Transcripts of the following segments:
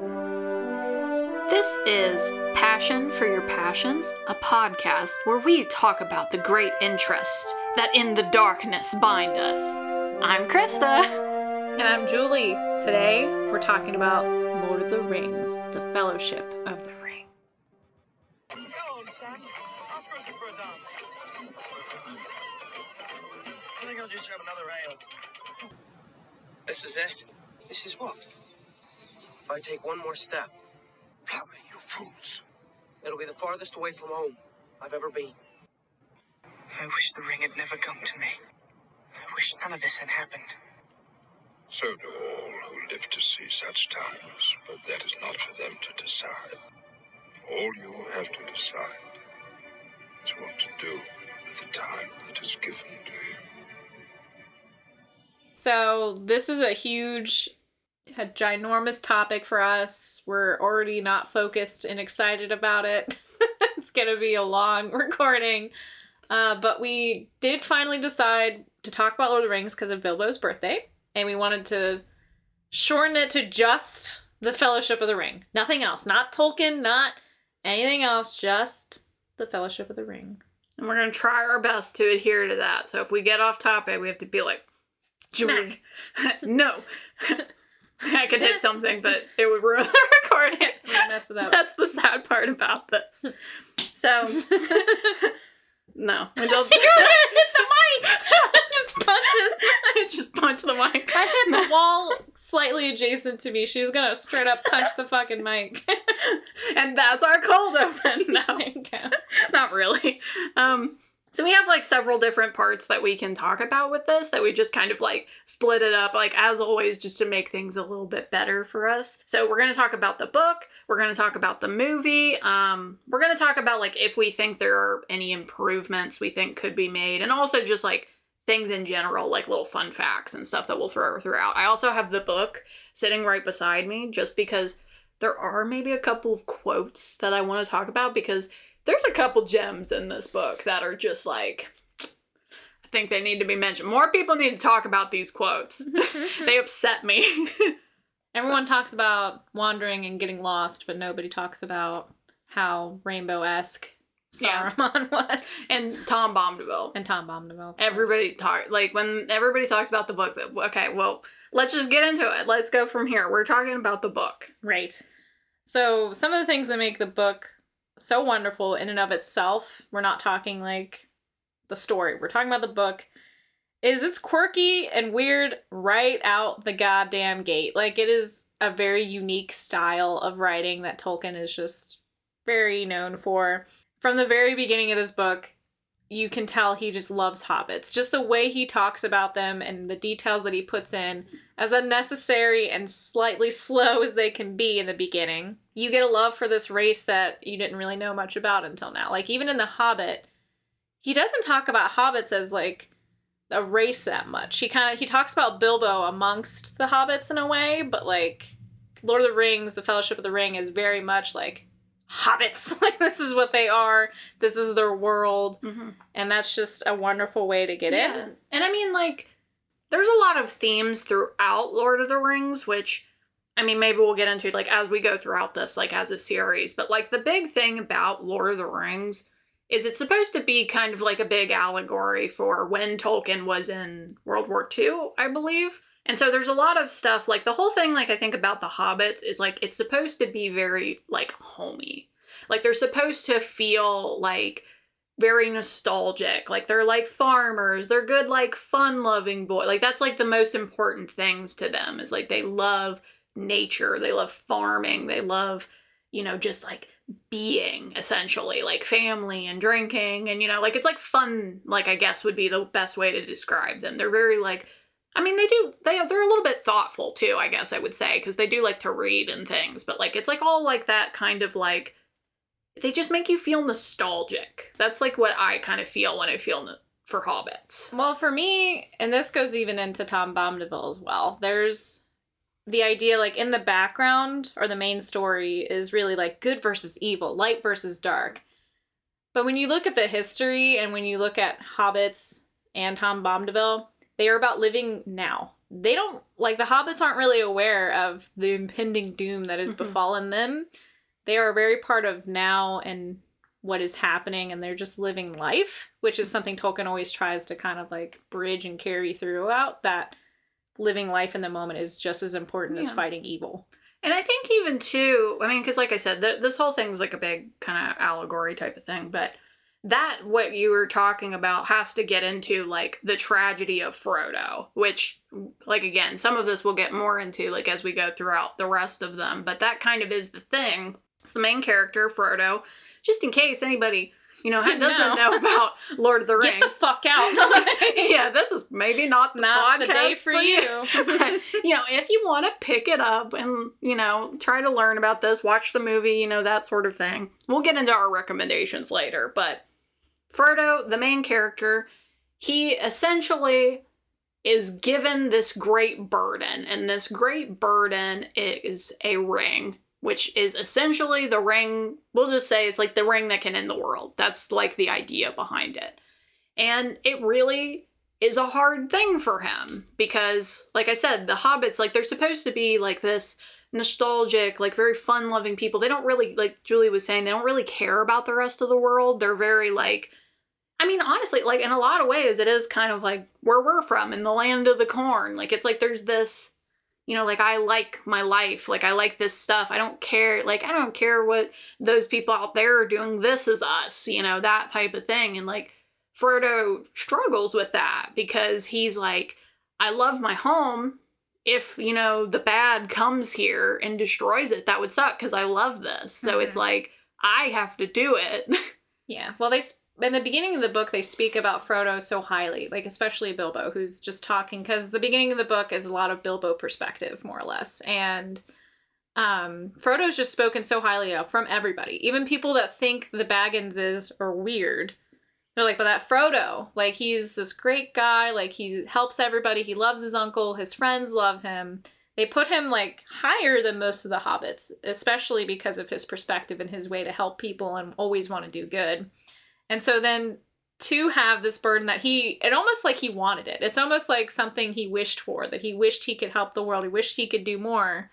This is Passion for Your Passions, a podcast where we talk about the great interests that in the darkness bind us. I'm Krista. And I'm Julie. Today we're talking about Lord of the Rings, the Fellowship of the Ring. Hello, son. Ask Rosie for a dance. I think I'll just have another ale. This is it. This is what? If I take one more step, Blimey, you fools. it'll be the farthest away from home I've ever been. I wish the ring had never come to me. I wish none of this had happened. So do all who live to see such times, but that is not for them to decide. All you have to decide is what to do with the time that is given to you. So, this is a huge, a ginormous topic for us. We're already not focused and excited about it. it's going to be a long recording. Uh, but we did finally decide to talk about Lord of the Rings because of Bilbo's birthday. And we wanted to shorten it to just the Fellowship of the Ring. Nothing else. Not Tolkien, not anything else, just the Fellowship of the Ring. And we're going to try our best to adhere to that. So if we get off topic, we have to be like, no. I could hit something, but it would ruin the recording. mess it up. That's the sad part about this. So, no. We don't hit the mic. just punch it. I just punch the mic. I hit the wall slightly adjacent to me. She was gonna straight up punch the fucking mic. and that's our cold open. No, you not really. Um, so we have like several different parts that we can talk about with this that we just kind of like split it up, like as always, just to make things a little bit better for us. So we're gonna talk about the book. We're gonna talk about the movie. Um, we're gonna talk about like if we think there are any improvements we think could be made, and also just like things in general, like little fun facts and stuff that we'll throw throughout. I also have the book sitting right beside me just because there are maybe a couple of quotes that I want to talk about because there's a couple gems in this book that are just like I think they need to be mentioned. More people need to talk about these quotes. they upset me. Everyone talks about wandering and getting lost, but nobody talks about how rainbow esque Yeah. Saruman was. and Tom Bombadil. And Tom Bombadil. Everybody talk like when everybody talks about the book. That okay, well, let's just get into it. Let's go from here. We're talking about the book. Right. So, some of the things that make the book so wonderful in and of itself, we're not talking like the story, we're talking about the book, is it's quirky and weird right out the goddamn gate. Like, it is a very unique style of writing that Tolkien is just very known for. From the very beginning of this book, you can tell he just loves hobbits. Just the way he talks about them and the details that he puts in, as unnecessary and slightly slow as they can be in the beginning, you get a love for this race that you didn't really know much about until now. Like, even in The Hobbit, he doesn't talk about hobbits as like a race that much. He kind of he talks about Bilbo amongst the hobbits in a way, but like Lord of the Rings, The Fellowship of the Ring is very much like hobbits. like this is what they are. This is their world, mm-hmm. and that's just a wonderful way to get Yeah. in. And I mean, like, there's a lot of themes throughout Lord of the Rings, which, I mean, maybe we'll get into, like, as we go throughout this, like, as a series. But, like, the big thing about Lord of the Rings is it's supposed to be kind of like a big allegory for when Tolkien was in World War II, I believe. And so there's a lot of stuff, like, the whole thing, like, I think about the hobbits is, like, it's supposed to be very, like, homey. Like, they're supposed to feel, like, very nostalgic. Like they're like farmers. They're good like fun-loving boy. Like that's like the most important things to them is like they love nature. They love farming. They love, you know, just like being essentially like family and drinking and you know, like it's like fun like I guess would be the best way to describe them. They're very like I mean, they do. They they're a little bit thoughtful too. I guess I would say because they do like to read and things. But like, it's like all like that kind of like. They just make you feel nostalgic. That's like what I kind of feel when I feel no- for hobbits. Well, for me, and this goes even into Tom Bombadil as well. There's the idea like in the background or the main story is really like good versus evil, light versus dark. But when you look at the history and when you look at hobbits and Tom Bombadil, they are about living now. they don't like the hobbits aren't really aware of the impending doom that has Mhm. befallen them. They are very part of now and what is happening and they're just living life, which is something Tolkien always tries to kind of like bridge and carry throughout that living life in the moment is just as important as fighting evil. And I think even too, I mean, because like I said, th- this whole thing was like a big kind of allegory type of thing, but that what you were talking about has to get into like the tragedy of Frodo, which, like again, some of this we'll get more into like as we go throughout the rest of them, but that kind of is the thing. It's the main character, Frodo. Just in case anybody, you know, Didn't doesn't know. know. about Lord of the Rings. Get the fuck out. yeah, this is maybe not the Not the day podcast for you. you know, if you want to pick it up and, you know, try to learn about this, watch the movie, you know, that sort of thing. We'll get into our recommendations later, but Frodo, the main character, he essentially is given this great burden, and this great burden is a ring, which is essentially the ring, we'll just say it's like the ring that can end the world. That's like the idea behind it. And it really is a hard thing for him because, like I said, the hobbits, like, they're supposed to be like this nostalgic, like, very fun loving people. They don't really, like Julie was saying, they don't really care about the rest of the world. They're very, like, I mean, honestly, like, in a lot of ways, it is kind of like where we're from in the land of the corn. Like, it's like there's this, you know, like, I like my life. Like, I like this stuff. I don't care. Like, I don't care what those people out there are doing. This is us, you know, that type of thing. And, like, Frodo struggles with that because he's like, I love my home. If, you know, the bad comes here and destroys it, that would suck because I love this. So it's Mhm. like, I have to do it. Yeah. Well, they in the beginning of the book they speak about Frodo so highly, like especially Bilbo, who's just talking because the beginning of the book is a lot of Bilbo perspective, more or less, and um, Frodo's just spoken so highly of from everybody, even people that think the Bagginses are weird. They're like, but that Frodo, like he's this great guy, like he helps everybody, he loves his uncle, his friends love him. They put him like higher than most of the hobbits, especially because of his perspective and his way to help people and always want to do good. And so then to have this burden that he it almost like he wanted it. It's almost like something he wished for, that he wished he could help the world, he wished he could do more.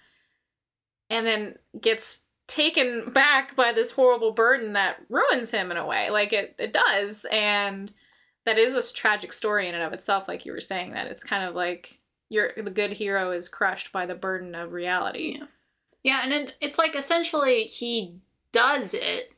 And then gets taken back by this horrible burden that ruins him in a way. Like it it does. And that is a tragic story in and of itself, like you were saying, that it's kind of like you're the good hero is crushed by the burden of reality. Yeah. Yeah, and it, it's like essentially he does it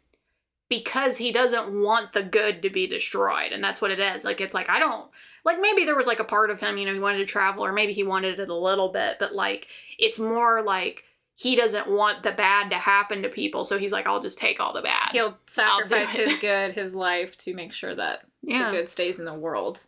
because he doesn't want the good to be destroyed. And that's what it is. Like, it's like, I don't, like, maybe there was like a part of him, you know, he wanted to travel, or maybe he wanted it a little bit, but like, it's more like he doesn't want the bad to happen to people. So he's like, I'll just take all the bad. He'll sacrifice his good, his life to make sure that yeah. the good stays in the world.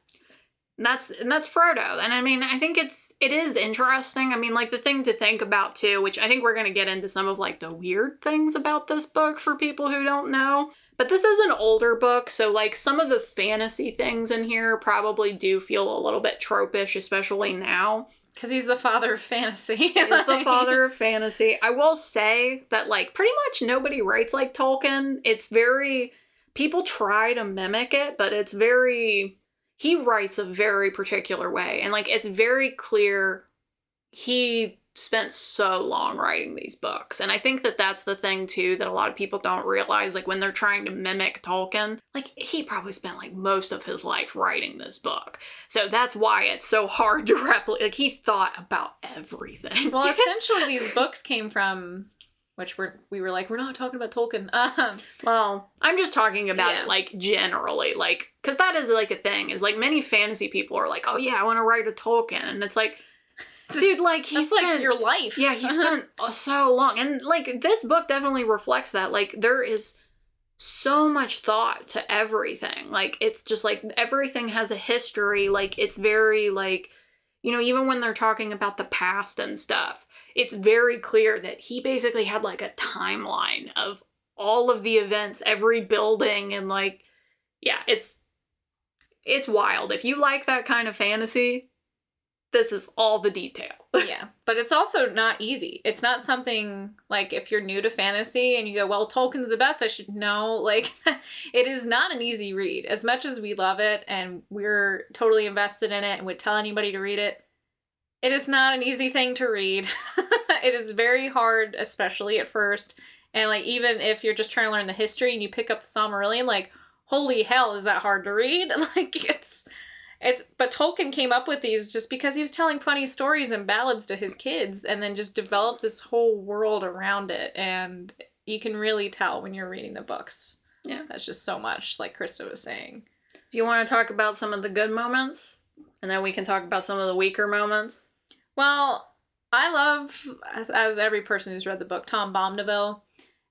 And that's and that's Frodo. And I mean, I think it's it is interesting. I mean, like the thing to think about too, which I think we're gonna get into some of like the weird things about this book for people who don't know. But this is an older book, so like some of the fantasy things in here probably do feel a little bit tropish, especially now. Because he's the father of fantasy. He's the father of fantasy. I will say that like pretty much nobody writes like Tolkien. It's very people try to mimic it, but it's very he writes a very particular way. And like it's very clear he spent so long writing these books. And i think that that's the thing too that a lot of people don't realize like when they're trying to mimic tolkien like he probably spent like most of his life writing this book. So that's why it's so hard to replicate like he thought about everything. Well, essentially, these books came from, which we're, we were like, we're not talking about Tolkien. Um, Well, I'm just talking about Yeah. it like generally, like because that is like a thing. Is like many fantasy people are like, oh yeah, I want to write a Tolkien, and it's like, dude, like he spent, like your life. yeah, he spent uh, so long, and like this book definitely reflects that. Like there is so much thought to everything. Like it's just like everything has a history. Like it's very like, you know, even when they're talking about the past and stuff, it's very clear that he basically had like a timeline of all of the events, every building, and like, yeah, it's it's wild. If you like that kind of fantasy, this is all the detail. yeah, but it's also not easy. It's not something like if you're new to fantasy and you go, "Well, Tolkien's the best. I should know." Like, it is not an easy read. As much as we love it and we're totally invested in it and would tell anybody to read it, it is not an easy thing to read. it is very hard, especially at first. And like even if you're just trying to learn the history and you pick up the Silmarillion, like holy hell, is that hard to read? like it's it's but Tolkien came up with these just because he was telling funny stories and ballads to his kids and then just developed this whole world around it and you can really tell when you're reading the books. Yeah. That's just so much, like Krista was saying. Do you want to talk about some of the good moments? And then we can talk about some of the weaker moments. Well, I love, as, as every person who's read the book, Tom Bombadil.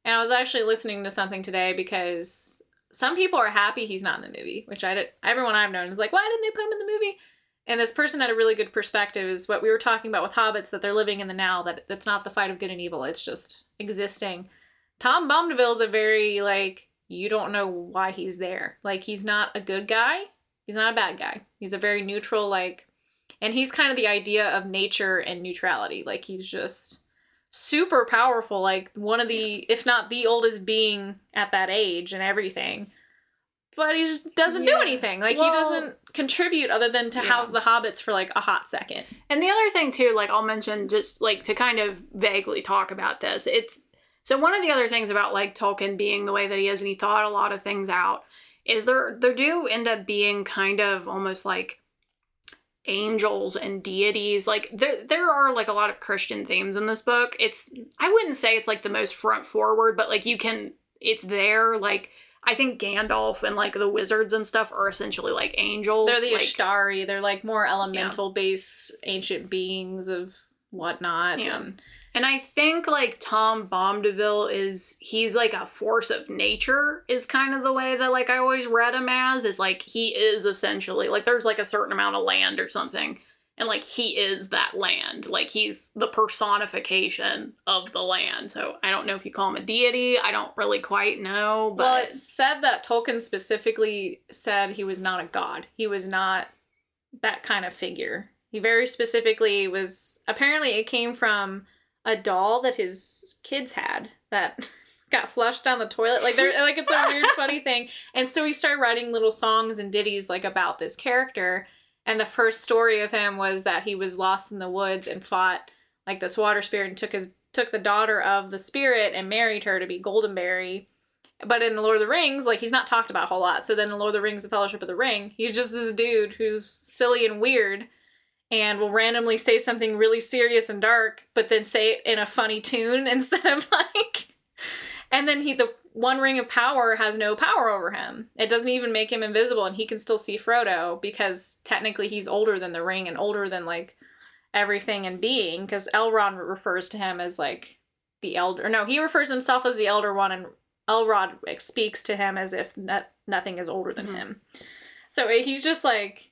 And I was actually listening to something today because some people are happy he's not in the movie, which I did. Everyone I've known is like, why didn't they put him in the movie? And this person had a really good perspective. Is what we were talking about with hobbits that they're living in the now. That it's not the fight of good and evil. It's just existing. Tom Bombadil is a very like you don't know why he's there. Like he's not a good guy. He's not a bad guy. He's a very neutral like, and he's kind of the idea of nature and neutrality. Like he's just super powerful. Like one of the, if not the oldest being at that age and everything. But he just doesn't do anything. Like Well- he doesn't contribute other than to Yeah. house the hobbits for like a hot second. And the other thing too, like I'll mention just like to kind of vaguely talk about this. It's so one of the other things about like Tolkien being the way that he is and he thought a lot of things out is there there do end up being kind of almost like angels and deities. Like there there are like a lot of Christian themes in this book. It's I wouldn't say it's like the most front forward, but like you can it's there like I think Gandalf and like the wizards and stuff are essentially like angels. They're the like, Istari. They're like more elemental based ancient beings of whatnot. Yeah. And And I think like Tom Bombadil is he's like a force of nature is kind of the way that like I always read him as is like he is essentially like there's like a certain amount of land or something and like he is that land like he's the personification of the land so I don't know if you call him a deity I don't really quite know but well, it's said that Tolkien specifically said he was not a god. He was not that kind of figure. He very specifically was. Apparently, it came from a doll that his kids had that got flushed down the toilet. Like they're like it's a weird, funny thing. And so he started writing little songs and ditties like about this character. And the first story of him was that he was lost in the woods and fought like this water spirit and took his took the daughter of the spirit and married her to be Goldenberry. But in the Lord of the Rings, like he's not talked about a whole lot. So then in Lord of the Rings, The Fellowship of the Ring, he's just this dude who's silly and weird and will randomly say something really serious and dark, but then say it in a funny tune instead of like and then he the one ring of power has no power over him. It doesn't even make him invisible and he can still see Frodo because technically he's older than the ring and older than like everything in being because Elrond refers to him as like the elder no, he refers himself as the elder one and Elrond like, speaks to him as if no- nothing is older than Mhm. him. So eh, he's just like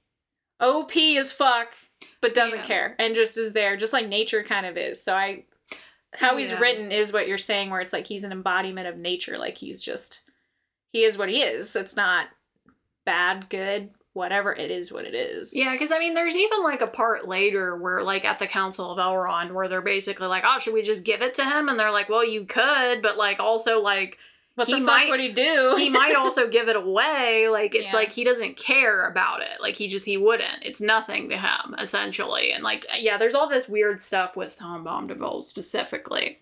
OP as fuck, but doesn't Yeah. care and just is there, just like nature kind of is. So I, how he's Yeah. written is what you're saying, where it's like he's an embodiment of nature. Like he's just, he is what he is. It's not bad, good, whatever. It is what it is. Yeah, because I mean, there's even like a part later where, like, at the Council of Elrond, where they're basically like, "Oh, should we just give it to him?" And they're like, "Well, you could, but like, also like, What he the fuck might- would he do? he might also give it away. Like, it's Yeah. like he doesn't care about it. Like, he just he wouldn't. It's nothing to him, essentially. And like, yeah, there's all this weird stuff with Tom Bombadil specifically.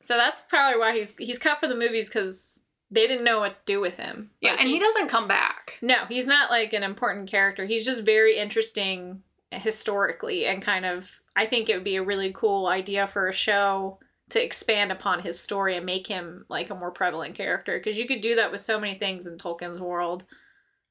so that's probably why he's he's cut for the movies because they didn't know what to do with him. Yeah, Like, and he doesn't come back. No, he's not like an important character. He's just very interesting historically and kind of I think it would be a really cool idea for a show to expand upon his story and make him like a more prevalent character because you could do that with so many things in Tolkien's world.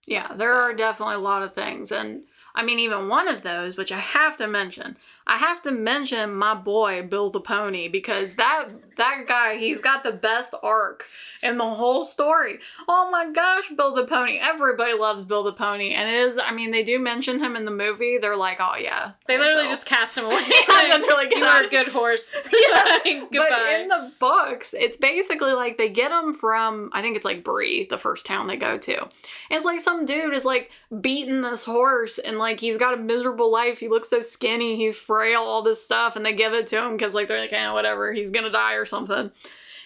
Yeah, there So- are definitely a lot of things. And I mean, even one of those, which I have to mention, I have to mention my boy, Bill the Pony, because that that guy, he's got the best arc in the whole story. Oh my gosh, Bill the Pony. Everybody loves Bill the Pony. And it is, I mean, they do mention him in the movie. They're like, oh yeah. They literally Bill. just cast him away. and then they're like, you are a good horse. Yeah, Goodbye. But in the books, it's basically like they get him from I think it's like Bree, the first town they go to. And it's like some dude is like beating this horse and like he's got a miserable life. He looks so skinny, he's all this stuff, and they give it to him because like they're like, eh, whatever, he's gonna die or something.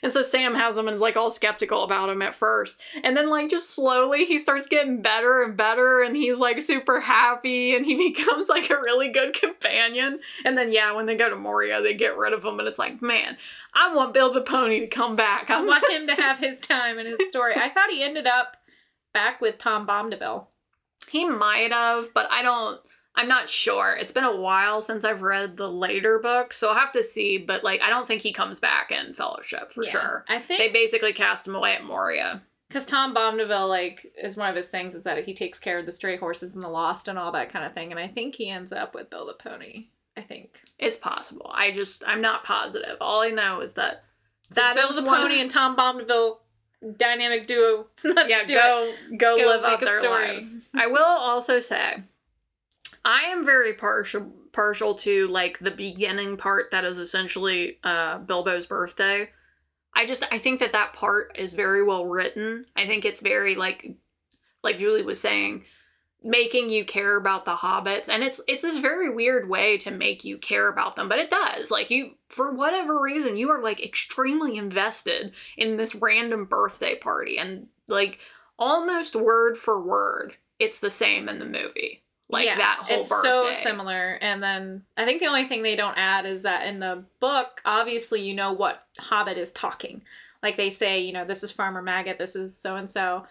And so Sam has him and is like all skeptical about him at first. And then like just slowly he starts getting better and better and he's like super happy and he becomes like a really good companion. And then yeah, when they go to Moria, they get rid of him and it's like, man, I want Bill the Pony to come back. I want him to have his time and his story. I thought he ended up back with Tom Bombadil. He might have, but I don't I'm not sure. It's been a while since I've read the later books, so I'll have to see. But like, I don't think he comes back in Fellowship for Yeah. sure. I think They basically cast him away at Moria. because Tom Bombadil like is one of his things is that he takes care of the stray horses and the lost and all that kind of thing, and I think he ends up with Bill the Pony. I think It's possible. I just I'm not positive. All I know is that so that Bill is the Pony and Tom Bombadil dynamic duo. Let's yeah, go go go live out their story. lives. I will also say, I am very partial partial to like the beginning part that is essentially uh, Bilbo's birthday. I just I think that that part is very well written. I think it's very like like Julie was saying making you care about the hobbits and it's it's this very weird way to make you care about them but it does like you for whatever reason you are like extremely invested in this random birthday party and like almost word for word it's the same in the movie like Yeah, that whole it's birthday so similar. And then I think the only thing they don't add is that in the book, obviously you know what Hobbit is talking. Like they say, you know, this is Farmer Maggot, this is so and so.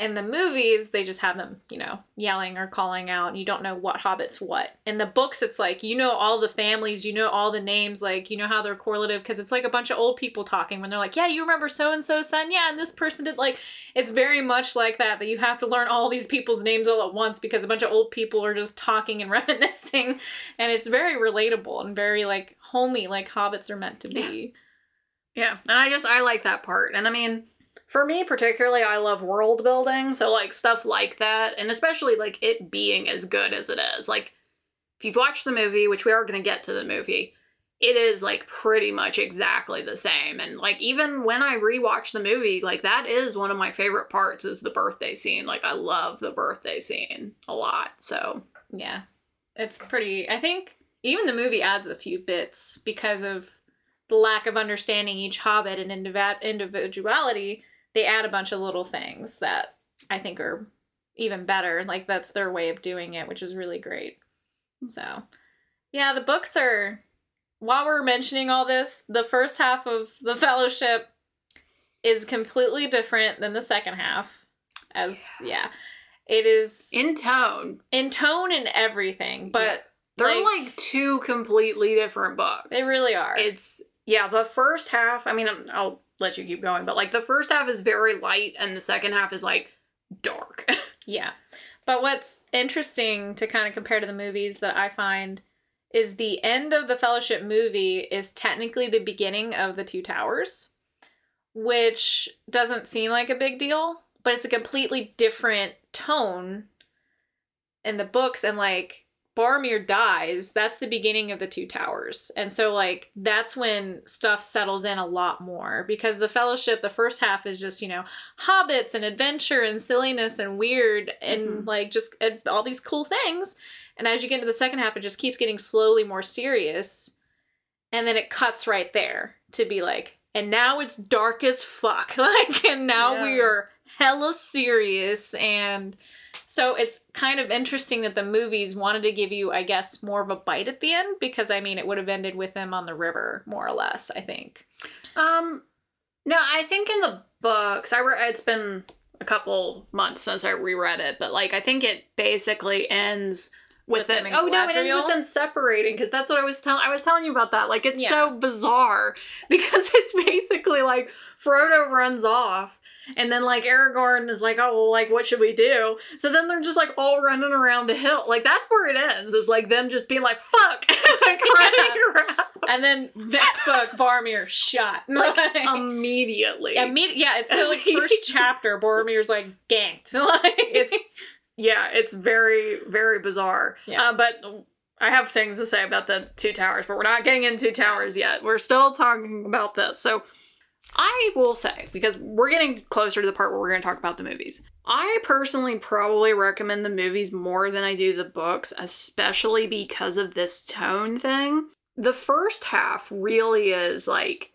In the movies, they just have them, you know, yelling or calling out, and you don't know what Hobbit's what. In the books, it's like you know all the families, you know all the names, like you know how they're correlative, because it's like a bunch of old people talking when they're like, yeah, you remember so and so son, yeah, and this person did like it's very much like that that you have to learn all these people's names all at once because a bunch of old people are just talking and reminiscing and it's very relatable and very like homey like hobbits are meant to be Yeah, and I just I like that part. And I mean, for me particularly, I love world building, so like stuff like that, and especially like it being as good as it is. Like if you've watched the movie, which we are going to get to the movie, it is like pretty much exactly the same. And like even when I rewatch the movie, like that is one of my favorite parts is the birthday scene. Like I love the birthday scene a lot. So, yeah it's pretty i think even the movie adds a few bits because of the lack of understanding each hobbit and indiv- individuality they add a bunch of little things that i think are even better like that's their way of doing it which is really great so yeah the books are while we're mentioning all this the first half of the fellowship is completely different than the second half as yeah it is in tone, in tone and everything, but they're like, two completely different books. they really are. It's yeah, the first half, I mean, I'll let you keep going, but like the first half is very light and the second half is like dark. yeah. But what's interesting to kind of compare to the movies that I find is the end of the Fellowship movie is technically the beginning of the Two Towers, which doesn't seem like a big deal, but it's a completely different tone in the books and like Boromir dies, that's the beginning of the Two Towers. And so like that's when stuff settles in a lot more because the fellowship the first half is just, you know, hobbits and adventure and silliness and weird and Mhm. like just all these cool things. And as you get into the second half it just keeps getting slowly more serious. And then it cuts right there to be like and now it's dark as fuck. Like and now we Yeah. are hella serious and so it's kind of interesting that the movies wanted to give you, I guess, more of a bite at the end because I mean it would have ended with them on the river, more or less, I think. um no, I think in the books, I re- it's been a couple months since I reread it, but like I think it basically ends with, With them them. Oh no, it ends with them separating because that's what I was telling. I was telling you about that. Like it's Yeah. so bizarre because it's basically like Frodo runs off. And then like Aragorn is like, oh well, like what should we do? So then they're just like all running around the hill. Like that's where it ends. Is like them just being like, fuck, like running around And then next book, Boromir shot. like immediately. immedi- yeah, it's the like first chapter. Boromir's like ganked. like it's yeah, it's very very bizarre. Yeah. Uh, but I have things to say about the two towers, but we're not getting into towers yet. We're still talking about this. So I will say because we're getting closer to the part where we're going to talk about the movies. I personally probably recommend the movies more than I do the books, especially because of this tone thing. The first half really is like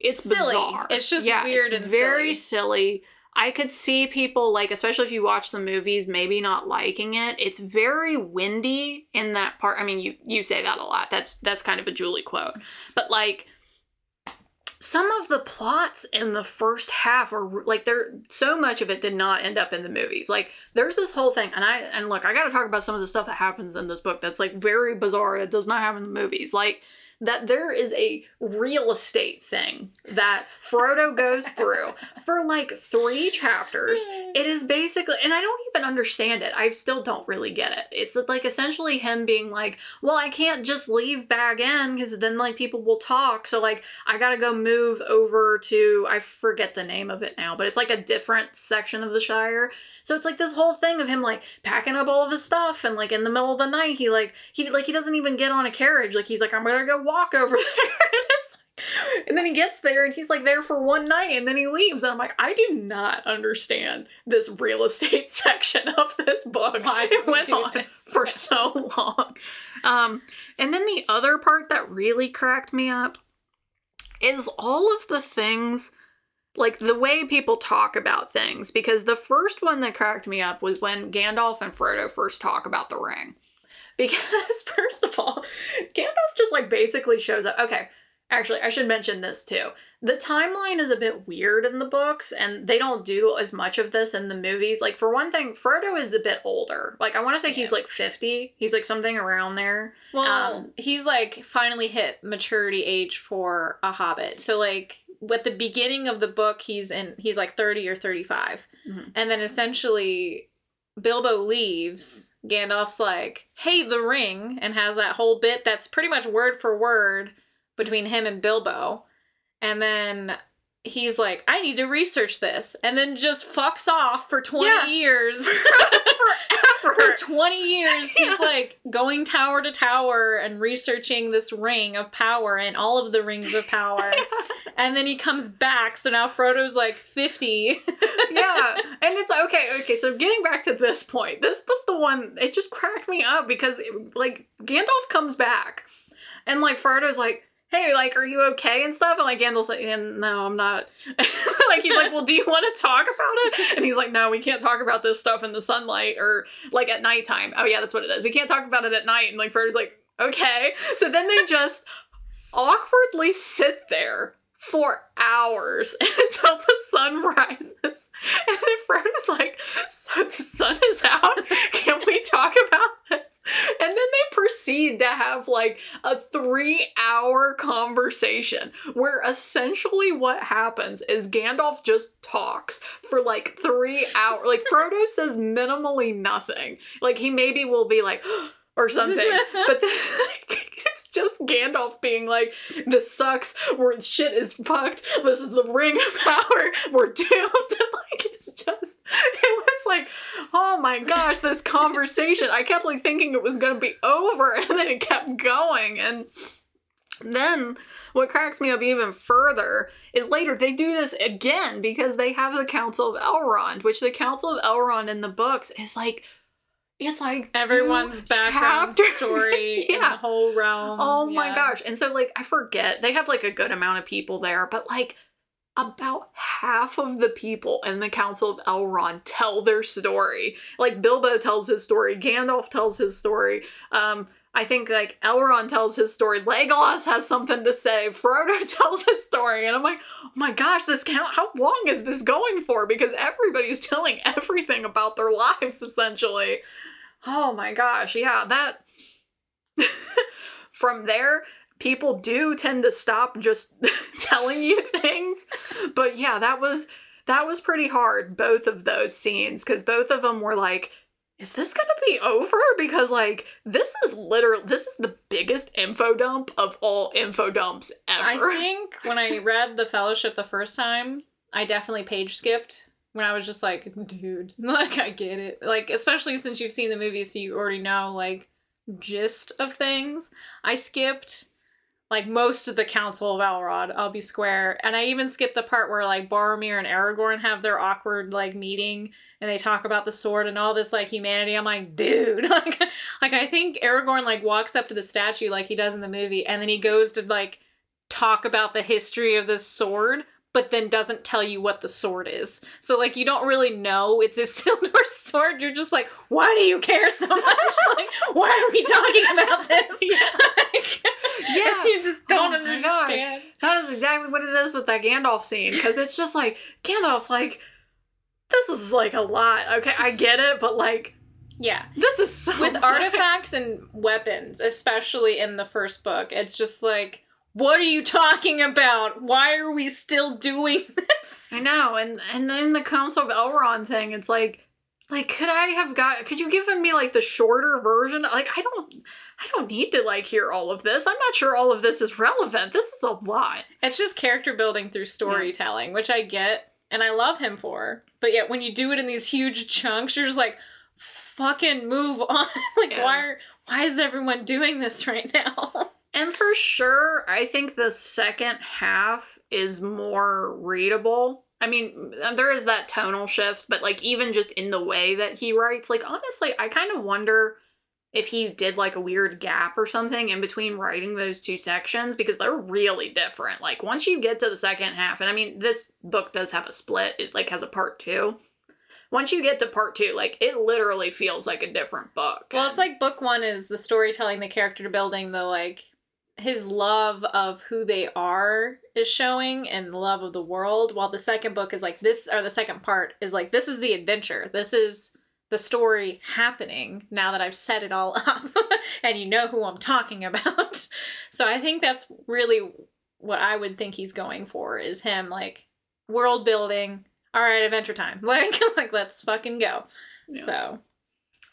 it's Silly. bizarre. It's just yeah, weird it's and very silly. I could see people like, especially if you watch the movies, maybe not liking it. It's very windy in that part. I mean, you you say that a lot. That's that's kind of a Julie quote. But like some of the plots in the first half are like there so much of it did not end up in the movies. Like there's this whole thing and I and look, I got to talk about some of the stuff that happens in this book that's like very bizarre. It does not happen in the movies. Like that there is a real estate thing that Frodo goes through for like three chapters. It is basically, and I don't even understand it. I still don't really get it. It's like essentially him being like, well, I can't just leave Bag End because then like people will talk. So like I gotta go move over to, I forget the name of it now, but it's like a different section of the Shire. So it's like this whole thing of him like packing up all of his stuff and like in the middle of the night he like he like he doesn't even get on a carriage. Like he's like, I'm gonna go walk over there. and, it's like, and then he gets there and he's like there for one night and then he leaves. And I'm like, I do not understand this real estate section of this book. Why it went on this? for so long. Um, and then the other part that really cracked me up is all of the things like the way people talk about things because the first one that cracked me up was when Gandalf and Frodo first talk about the ring. Because first of all, Gandalf just like basically shows up. Okay, actually, I should mention this too. The timeline is a bit weird in the books and they don't do as much of this in the movies. Like for one thing, Frodo is a bit older. Like I want to say he's like 50. He's like something around there. Well, Um, he's like finally hit maturity age for a hobbit. So like at the beginning of the book, he's in he's like thirty or thirty Mhm. and then essentially Bilbo leaves. Gandalf's like, "Hey, the ring," and has that whole bit that's pretty much word for word between him and Bilbo, and then. He's like, I need to research this, and then just fucks off for 20 Yeah. years. Forever. for 20 years Yeah. he's like going tower to tower and researching this ring of power and all of the rings of power and then he comes back so now frodo's like 50 yeah and it's okay okay so getting back to this point this was the one it just cracked me up because it, like gandalf comes back and like frodo's like hey like are you okay and stuff? And like gandalf's like "And no i'm not. Like he's like well do you want to talk about it? And he's like no we can't talk about this stuff in the sunlight or like at nighttime. Oh yeah that's what it is. We can't talk about it at night. And like frodo's like okay. So then they just awkwardly sit there for hours until the sun rises. And then Frodo's like, So the sun is out? Can we talk about this? And then they proceed to have like a three hour conversation where essentially what happens is Gandalf just talks for like three hours. Like Frodo says minimally nothing. Like he maybe will be like, or something. But then, like, it's just Gandalf being like, "This sucks. We're shit is fucked. This is the ring of power. We're doomed." And like, it's just, it was like, oh my gosh, this conversation. I kept like thinking it was gonna be over, and then it kept going, and then. What cracks me up even further is later they do this again because they have the Council of Elrond, which the Council of Elrond in the books is like it's like everyone's background chapters. story in the whole realm Oh my gosh. And so like I forget. They have like a good amount of people there, but like about half of the people in the Council of Elrond tell their story. Like Bilbo tells his story, Gandalf tells his story. Um I think like Elrond tells his story, Legolas has something to say, Frodo tells his story, and I'm like, oh my gosh, this count how long is this going for? Because everybody's telling everything about their lives essentially. Oh my gosh, yeah, that from there people do tend to stop just telling you things. But yeah that was that was pretty hard both of those scenes because both of them were like is this gonna be over? Because like this is literal this is the biggest info dump of all info dumps ever. I think when I read The Fellowship the first time, I definitely page skipped when I was just like, dude, like I get it. Like especially since you've seen the movie so you already know like gist of things. I skipped like most of the Council of Elrond, I'll be square. And I even skipped the part where like Boromir and Aragorn have their awkward like meeting and they talk about the sword and all this like humanity. I'm like, dude, like, like I think Aragorn like walks up to the statue like he does in the movie, and then he goes to like talk about the history of the sword, but then doesn't tell you what the sword is. So like you don't really know it's Isildur sword. You're just like, why do you care so much? like, why are we talking about this? Like, Yeah. you just don't Oh understand. That is exactly what it is with that Gandalf scene because it's just like Gandalf, like this is like a lot. Okay, I get it, but like Yeah. this is so with artifacts and weapons, especially in the first book, it's just like, what are you talking about? Why are we still doing this? I know, and and then the Council of Elrond thing. It's like, like could I have got? Could you given me like the shorter version? Like I don't, I don't need to like hear all of this. I'm not sure all of this is relevant. This is a lot. It's just character building through storytelling, which I get and I love him for. But yet when you do it in these huge chunks, you're just like, fucking move on. like Yeah. why are why is everyone doing this right now? And for sure, I think the second half is more readable. I mean, uh, there is that tonal shift, but like even just in the way that he writes, like honestly, I kind of wonder if he did like a weird gap or something in between writing those two sections because they're really different. Like once you get to the second half, and I mean, this book does have a split, it like has a part two. Once you get to part two, like it literally feels like a different book. Well, it's like book one is the storytelling, the character building, the like his love of who they are is showing and the love of the world, while the second book is like this or the second part is like this is the adventure. This is the story happening now that I've set it all up and you know who I'm talking about. So I think that's really what I would think he's going for is him like world building. All right, adventure time. Like like let's fucking go. Yeah. So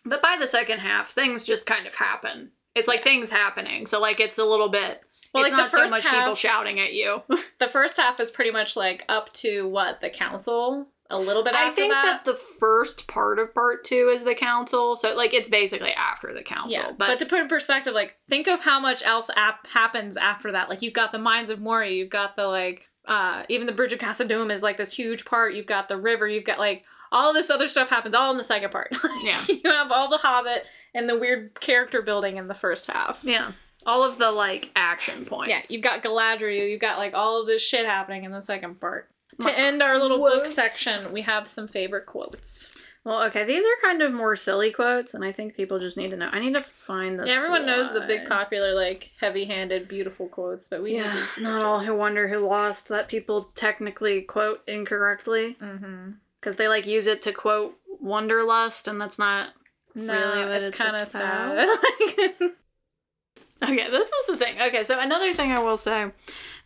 But by the second half, things just kind of happen. It's like things happening. So like it's a little bit Well, it's like, the not so first much people shouting at you. the first half is pretty much like up to what the council a little bit after. I think that. that. the first part of part two is the council. So like it's basically after the council. yeah, but, but, to put in perspective, like think of how much else ap- happens after that. Like you've got the mines of Moria, you've got the like uh even the bridge of Khazad-dûm is like this huge part. You've got the river, you've got like all this other stuff happens all in the second part. Yeah. you have all the Hobbit and the weird character building in the first half. yeah. All of the like action points. Yeah, you've got Galadriel, you've got like all of this shit happening in the second part. To end our little book section, we have some favorite quotes. Well, okay, these are kind of more silly quotes, and I think people just need to know. I need to find this. Yeah, everyone knows the big popular, like heavy-handed, beautiful quotes, but we Yeah, not all who wonder who lost that people technically quote incorrectly Mm-hmm. Because they like use it to quote Wonderlust, and that's not No, Really, what it's it's kind of sad. Okay, this is the thing. Okay, so another thing I will say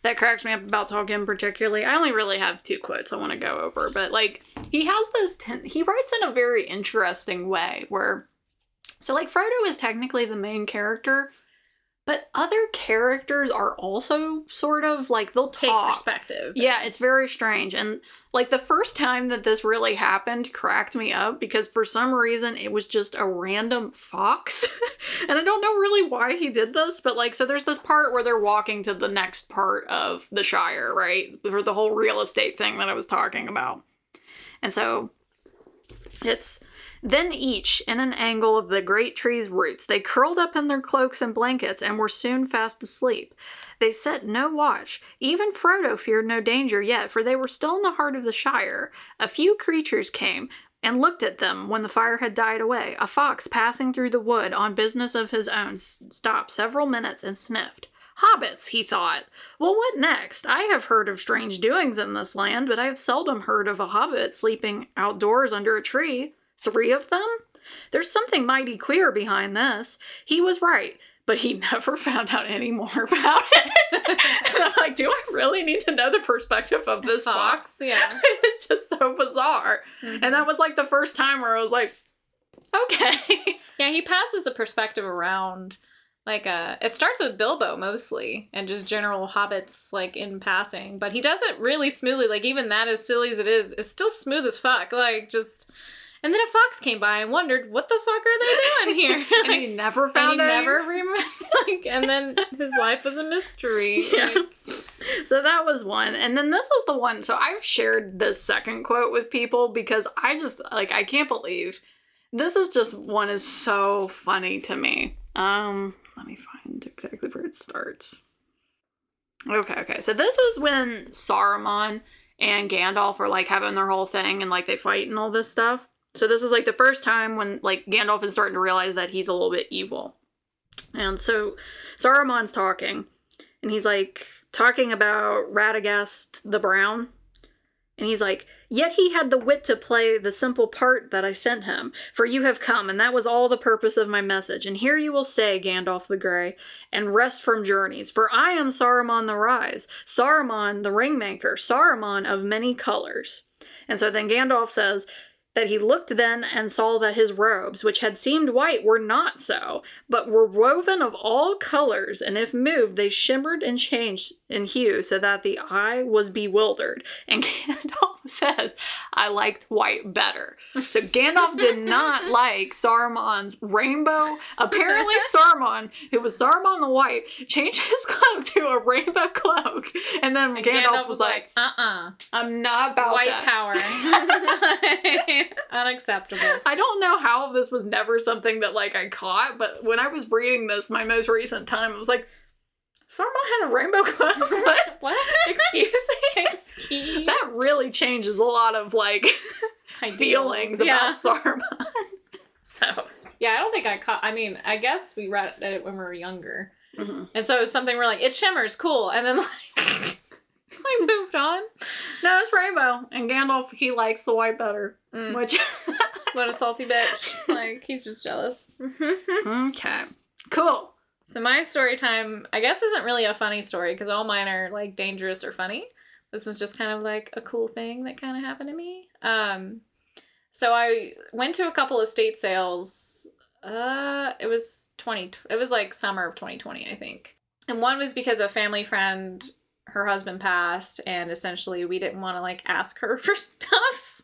that cracks me up about Tolkien particularly, I only really have two quotes I want to go over, but like he has this, ten- he writes in a very interesting way where, so like Frodo is technically the main character, but other characters are also sort of like they'll Take talk. perspective. Yeah, it's very strange. And like the first time that this really happened cracked me up because for some reason it was just a random fox. and I don't know really why he did this, but like, so there's this part where they're walking to the next part of the Shire, right? For the whole real estate thing that I was talking about. And so it's. Then each, in an angle of the great tree's roots, they curled up in their cloaks and blankets and were soon fast asleep. They set no watch. Even Frodo feared no danger yet, for they were still in the heart of the Shire. A few creatures came and looked at them when the fire had died away. A fox passing through the wood on business of his own stopped several minutes and sniffed. Hobbits, he thought. Well, what next? I have heard of strange doings in this land, but I have seldom heard of a hobbit sleeping outdoors under a tree. Three of them? There's something mighty queer behind this. He was right, but he never found out any more about it. and I'm like, do I really need to know the perspective of this fox? yeah. it's just so bizarre. And that was like the first time where I was like, okay. Yeah, he passes the perspective around. Like uh it starts with Bilbo mostly and just general hobbits like in passing, but he does it really smoothly. Like even that as silly as it is, it's still smooth as fuck. Like just and then a fox came by and wondered what the fuck are they doing here? and he never and found he any- never remembered like and then his life was a mystery. Yeah. Like, So that was one. And then this is the one. So I've shared this second quote with people because I just like I can't believe this is just one is so funny to me. Um let me find exactly where it starts. Okay, okay. So this is when Saruman and Gandalf are like having their whole thing and like they fight and all this stuff. So this is like the first time when like Gandalf is starting to realize that he's a little bit evil. And so Saruman's talking and he's like talking about Radagast the Brown. And he's like, Yet he had the wit to play the simple part that I sent him. For you have come, and that was all the purpose of my message. And here you will stay, Gandalf the Grey, and rest from journeys. For I am Saruman the Wise, Saruman the Ringmaker, Saruman of many colors. And so then Gandalf says, that he looked then and saw that his robes, which had seemed white, were not so, but were woven of all colors, and if moved, they shimmered and changed in hue, so that the eye was bewildered. And Gandalf says, I liked white better. So Gandalf did not like Saruman's rainbow. Apparently, Saruman, who was Saruman the White, changed his cloak to a rainbow cloak. And then And Gandalf, was like, uh uh I'm not about White that. power. Unacceptable. I don't know how this was never something that like I caught, but when I was reading this, my most recent time, it was like, Saruman had a rainbow cloak. what? What? Excuse me. Excuse That really changes a lot of like feelings Yeah. about Saruman. so Yeah, I don't think I caught. I mean, I guess we read it when we were younger, Mhm. and so it was something we're like, it shimmers, cool, and then like, I moved on. no, it's rainbow, and Gandalf he likes the white better, Mm. which What a salty bitch! Like he's just jealous. okay, cool. so my story time, I guess, isn't really a funny story because all mine are like dangerous or funny. This is just kind of like a cool thing that kind of happened to me. Um, so I went to a couple estate sales. Uh, it was twenty. It was like summer of twenty twenty, I think. And one was because a family friend, her husband passed, and essentially we didn't want to like ask her for stuff.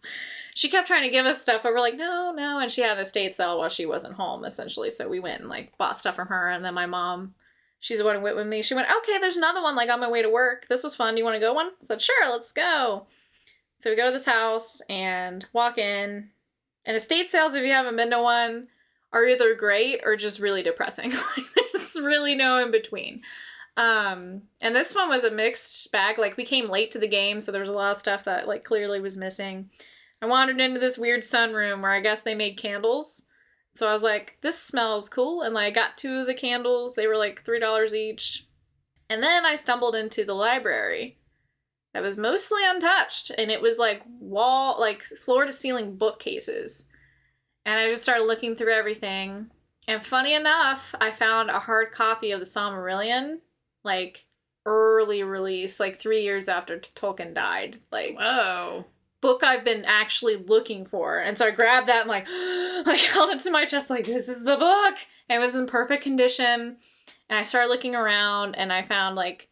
She kept trying to give us stuff, but we're like, no, no. And she had an estate sale while she wasn't home, essentially. So we went and like bought stuff from her. And then my mom, she's the one who went with me. She went, okay, there's another one like on my way to work. This was fun. Do you want to go one? I said, sure, let's go. So we go to this house and walk in. And estate sales, if you haven't been to one, are either great or just really depressing. like there's really no in between. Um, and this one was a mixed bag. Like we came late to the game, so there was a lot of stuff that like clearly was missing. I wandered into this weird sunroom where I guess they made candles. So I was like, this smells cool. And like, I got two of the candles. They were like $3 each. And then I stumbled into the library that was mostly untouched. And it was like wall, like floor to ceiling bookcases. And I just started looking through everything. And funny enough, I found a hard copy of the Silmarillion, like early release, like three years after Tolkien died. Like, Whoa. book I've been actually looking for. And so I grabbed that and like like held it to my chest like this is the book. And it was in perfect condition. And I started looking around and I found like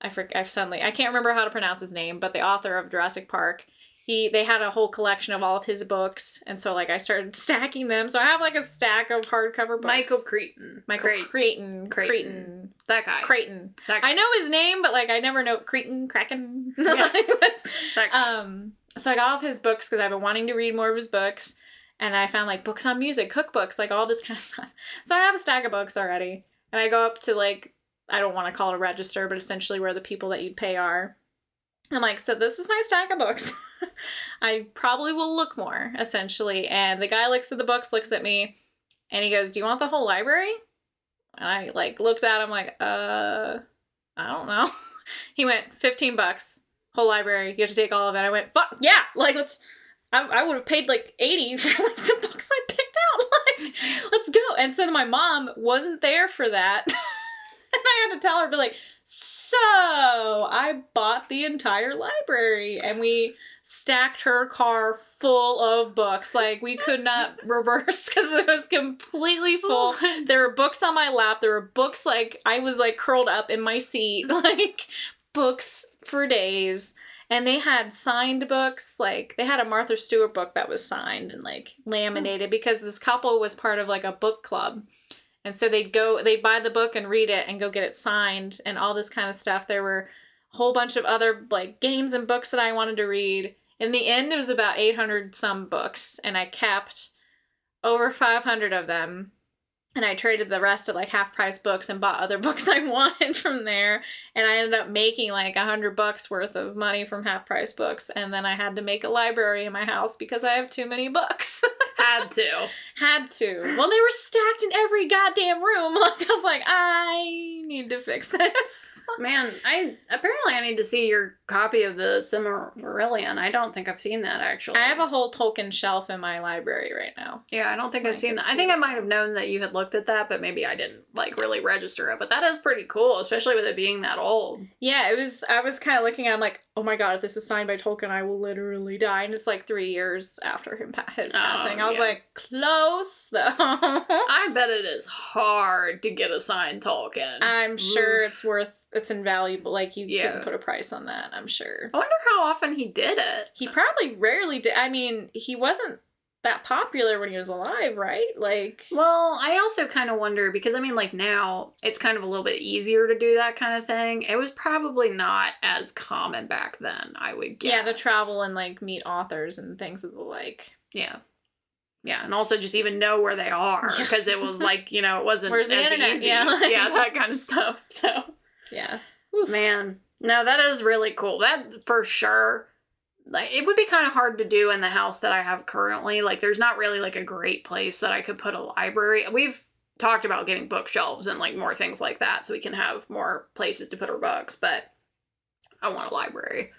I for, I suddenly I can't remember how to pronounce his name, but the author of Jurassic Park. He they had a whole collection of all of his books, and so like I started stacking them. So I have like a stack of hardcover books. Michael Cretan. Michael Creighton. Creighton, Creighton. Creighton, That guy. Creighton. That guy. I know his name, but like I never know Creighton, Kraken. Yeah. It was- That guy. um, so I got all of his books because I've been wanting to read more of his books, and I found like books on music, cookbooks, like all this kind of stuff. So I have a stack of books already, and I go up to like I don't want to call it a register, but essentially where the people that you'd pay are. I'm like, so this is my stack of books. I probably will look more, essentially. And the guy looks at the books, looks at me, and he goes, "Do you want the whole library?" And I like looked at him like, uh, I don't know. he went, 15 bucks, whole library. You have to take all of it. I went, fuck, yeah, like, let's, I, I would have paid like 80 for like the books I picked out. Like, let's go. And so my mom wasn't there for that. and I had to tell her, be like, so I bought the entire library and we stacked her car full of books. Like, we could not reverse because it was completely oh full. there were books on my lap. There were books like i was like curled up in my seat like books for days. And they had signed books like they had a martha stewart book that was signed and like laminated because this couple was part of like a book club and so they'd go they'd buy the book and read it and go get it signed and all this kind of stuff there were a whole bunch of other like games and books that i wanted to read in the end it was about 800 some books and i kept over 500 of them and I traded the rest at like half price books and bought other books I wanted from there. And I ended up making like a hundred bucks worth of money from half price books. And then I had to make a library in my house because I have too many books. Had to. had to. Well, they were stacked in every goddamn room. Like I was like, I need to fix this. Man, I apparently I need to see your copy of the Silmarillion. I don't think I've seen that actually. I have a whole Tolkien shelf in my library right now. Yeah, I don't think I've seen that. I think I might have known that you had looked at that, but maybe I didn't like really register it. But that is pretty cool, especially with it being that old. Yeah, it was. I was kind of looking at. him like, oh my god, if this is signed by Tolkien, I will literally die. And it's like three years after him his Oh, passing. I was yeah. like, close though. I bet it is hard to get a signed Tolkien. I'm sure Oof. it's worth. It's invaluable. Like you Yeah. couldn't put a price on that. I'm sure. I wonder how often he did it. He probably rarely did. I mean, he wasn't that popular when he was alive, right? Like, Well, I also kind of wonder because I mean, like now it's kind of a little bit easier to do that kind of thing. It was probably not as common back then. I would guess. yeah, to travel and like meet authors and things of the like. Yeah. Yeah, and also just even know where they are because it was like you know it wasn't Where's as easy. Yeah. yeah, that kind of stuff. So Yeah. man, no, that is really cool. That for sure. Like it would be kind of hard to do in the house that I have currently. Like there's not really like a great place that I could put a library. We've talked about getting bookshelves and like more things like that so we can have more places to put our books, but I want a library.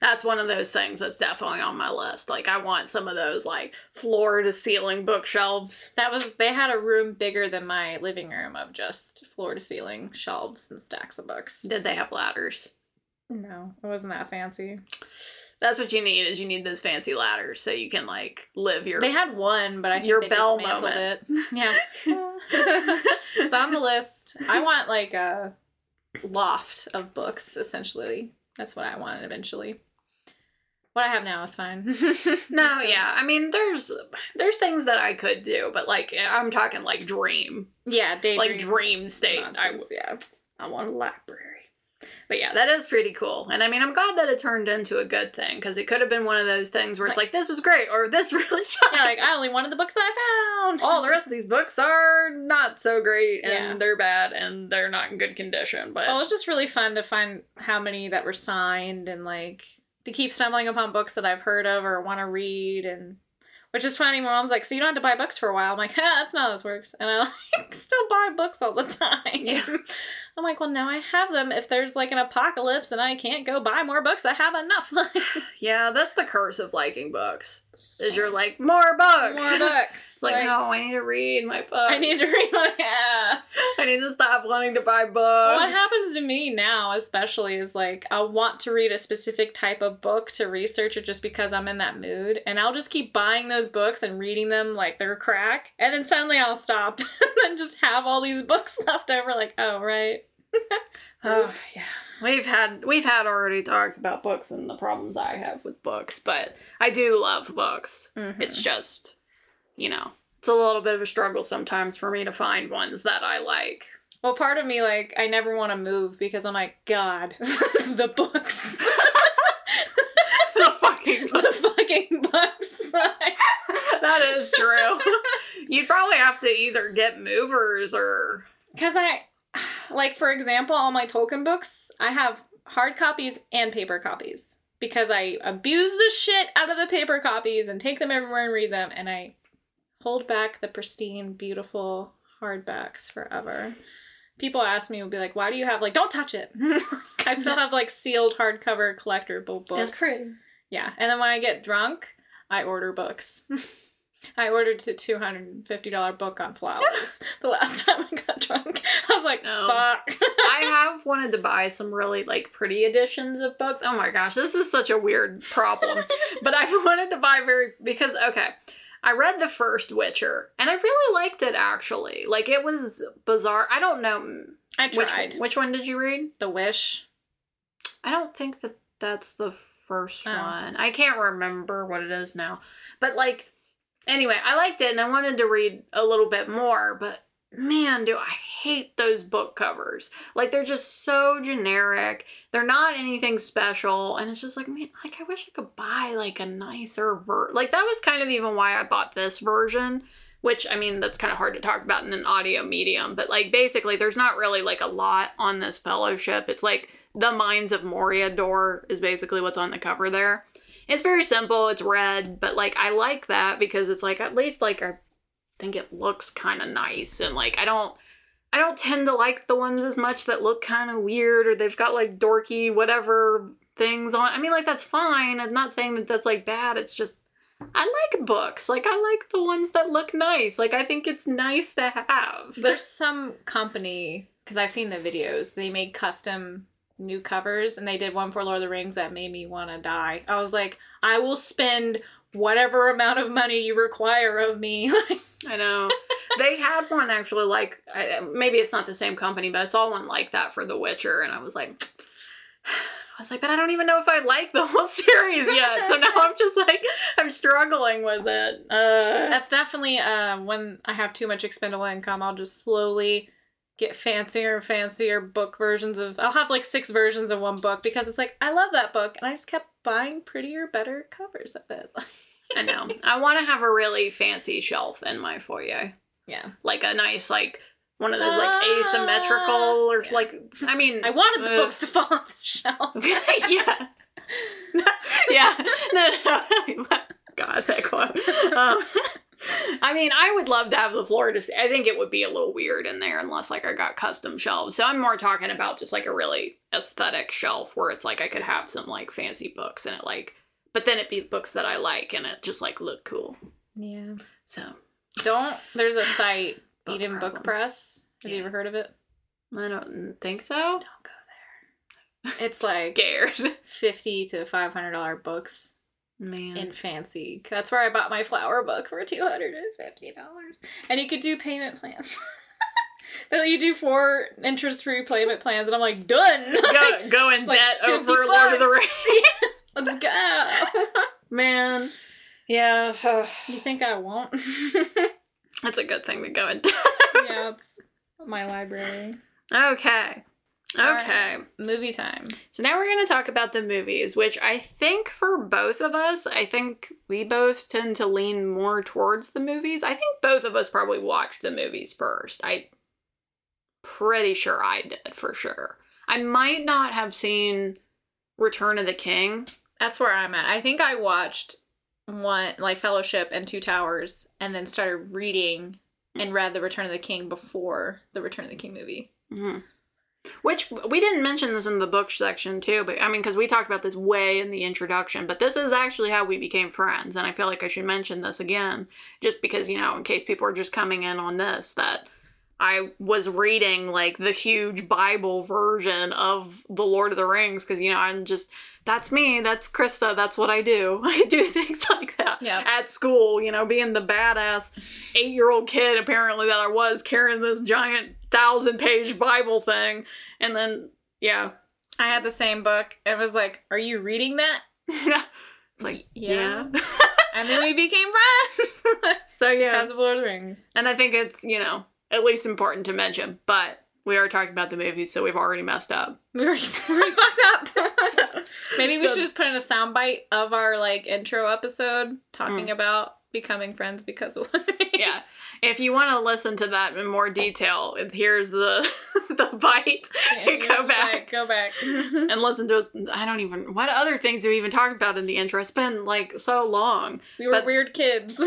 That's one of those things that's definitely on my list. Like I want some of those like floor to ceiling bookshelves. That was they had a room bigger than my living room of just floor to ceiling shelves and stacks of books. Did they have ladders? No, it wasn't that fancy. That's what you need is you need those fancy ladders so you can like live your They had one, but I think Your they Belle dismantled moment. it. Yeah. it's on the list. I want like a loft of books, essentially. That's what I wanted eventually. What I have now is fine. No, yeah. I mean, there's there's things that I could do, but like I'm talking like dream, Yeah, daydream. like dream state. I, nonsense, yeah. I want a library. But yeah, that is pretty cool. And I mean, I'm glad that it turned into a good thing because it could have been one of those things where it's like, this was great or this really sucked. Yeah, like I only wanted the books that I found. all the rest of these books are not so great and Yeah. they're bad and they're not in good condition. But Well, it was just really fun to find how many that were signed and like to keep stumbling upon books that I've heard of or want to read and which is funny. My mom's like, "So you don't have to buy books for a while." I'm like, "Ah, that's not how this works," and I like still buy books all the time. Yeah. I'm like, "Well, now I have them. If there's like an apocalypse and I can't go buy more books, I have enough." yeah, that's the curse of liking books. Is you're like more books. more books. It's like, no, I need to read my books. I need to read my I have. I need to stop wanting to buy books. What happens to me now, especially, is like I'll want to read a specific type of book to research it just because I'm in that mood, and I'll just keep buying those books and reading them like they're crack, and then suddenly I'll stop and then just have all these books left over. Like, oh right, Oh, yeah. We've had we've had already talks about books and the problems I have with books, but I do love books. Mhm. It's just, you know, it's a little bit of a struggle sometimes for me to find ones that I like. Well, part of me like I never want to move because I'm like, God, the books, the fucking the fucking books. that is true. You'd probably have to either get movers or Because I, like, for example, all my Tolkien books, I have hard copies and paper copies because I abuse the shit out of the paper copies and take them everywhere and read them, and I hold back the pristine, beautiful hardbacks forever. People ask me, will be like, why do you have, like, don't touch it. I still have, like, sealed hardcover collectible books. Yeah, and then when I get drunk, I order books. I ordered a two hundred and fifty dollar book on flowers the last time I got drunk. I was like. "Fuck." I have wanted to buy some really like pretty editions of books. Oh my gosh, this is such a weird problem. but I've wanted to buy very because okay, I read the first Witcher and I really liked it actually. Like it was bizarre. I don't know mm, I which tried which one did you read? the wish. I don't think that that's the first Oh. one. I can't remember what it is now. But like anyway, I liked it and I wanted to read a little bit more, but man, do I hate those book covers. Like they're just so generic. They're not anything special and it's just like, man, like I wish I could buy like a nicer ver like that was kind of even why I bought this version which I mean that's kind of hard to talk about in an audio medium, but like basically there's not really like a lot on this fellowship. It's like the Mines of Moria door is basically what's on the cover there. It's very simple, it's red, but like I like that because it's like at least like I think it looks kind of nice and like I don't I don't tend to like the ones as much that look kind of weird or they've got like dorky whatever things on. I mean like that's fine. I'm not saying that that's like bad. It's just I like books. Like I like the ones that look nice. Like I think it's nice to have. There's some company because I've seen the videos. They make custom new covers, and they did one for Lord of the Rings that made me want to die. I was like, I will spend whatever amount of money you require of me. I know. they had one actually like I, maybe it's not the same company, but I saw one like that for The Witcher, and I was like. I was like, but I don't even know if I like the whole series yet. So now I'm just like, I'm struggling with it. Uh, That's definitely uh, when I have too much expendable income, I'll just slowly get fancier and fancier book versions of. I'll have like six versions of one book because it's like I love that book, and I just kept buying prettier, better covers of it. I know. I want to have a really fancy shelf in my foyer, yeah, like a nice like one of those like Ah, asymmetrical or yeah. like. I mean, I wanted the uh, books to fall off the shelf. yeah. yeah. No, no. God, that quote. Um, I mean, I would love to have the floor to see. I think it would be a little weird in there unless like I got custom shelves. So I'm more talking about just like a really aesthetic shelf where it's like I could have some like fancy books and it like, but then it be books that I like and it just like look cool. Yeah. So Don't. There's a site, Book Eden Book. Press. Have you ever heard of it? I don't think so. Don't go there. It's like Scared. fifty to five hundred dollar books Man. in fancy. That's where I bought my flower book for two hundred and fifty dollars. And you could do payment plans. That you do four interest-free payment plans, and I'm like, done. go, go in like debt 50 over Lord of the bucks. Rings. Let's go. Man. Yeah. you think I won't? That's a good thing to go in debt. yeah, it's my library. Okay. Okay. Movie time. So now we're going to talk about the movies, which I think for both of us, I think we both tend to lean more towards the movies. I think both of us probably watched the movies first. I pretty sure I did for sure. I might not have seen Return of the King. That's where I'm at. I think I watched one like Fellowship and Two Towers, and then started reading and read The Return of the King before the Return of the King movie. Mhm. Which we didn't mention this in the book section too, but I mean, because we talked about this way in the introduction, but this is actually how we became friends, and I feel like I should mention this again, just because you know, in case people are just coming in on this, that I was reading like the huge Bible version of the Lord of the Rings, because you know, I'm just that's me, that's Krista, that's what I do. I do things like that Yeah. at school, you know, being the badass eight year old kid apparently that I was carrying this giant thousand page Bible thing. And then, yeah. I had the same book. It was like, "Are you reading that?" it's like, Yeah. yeah. And then we became friends so, yeah. because of Lord of the Rings. and I think it's, you know, at least important to mention, but we are talking about the movies, so we've already messed up. We were, we fucked up. Maybe we So- should just put in a soundbite of our like intro episode talking Mm. about becoming friends because of Lord of the Rings. Yeah. If you want to listen to that in more detail, here's the the bite. Yeah, Go back. Go back. and listen to us. I don't even. What other things do we even talk about in the intro? It's been like so long. we were But- weird kids.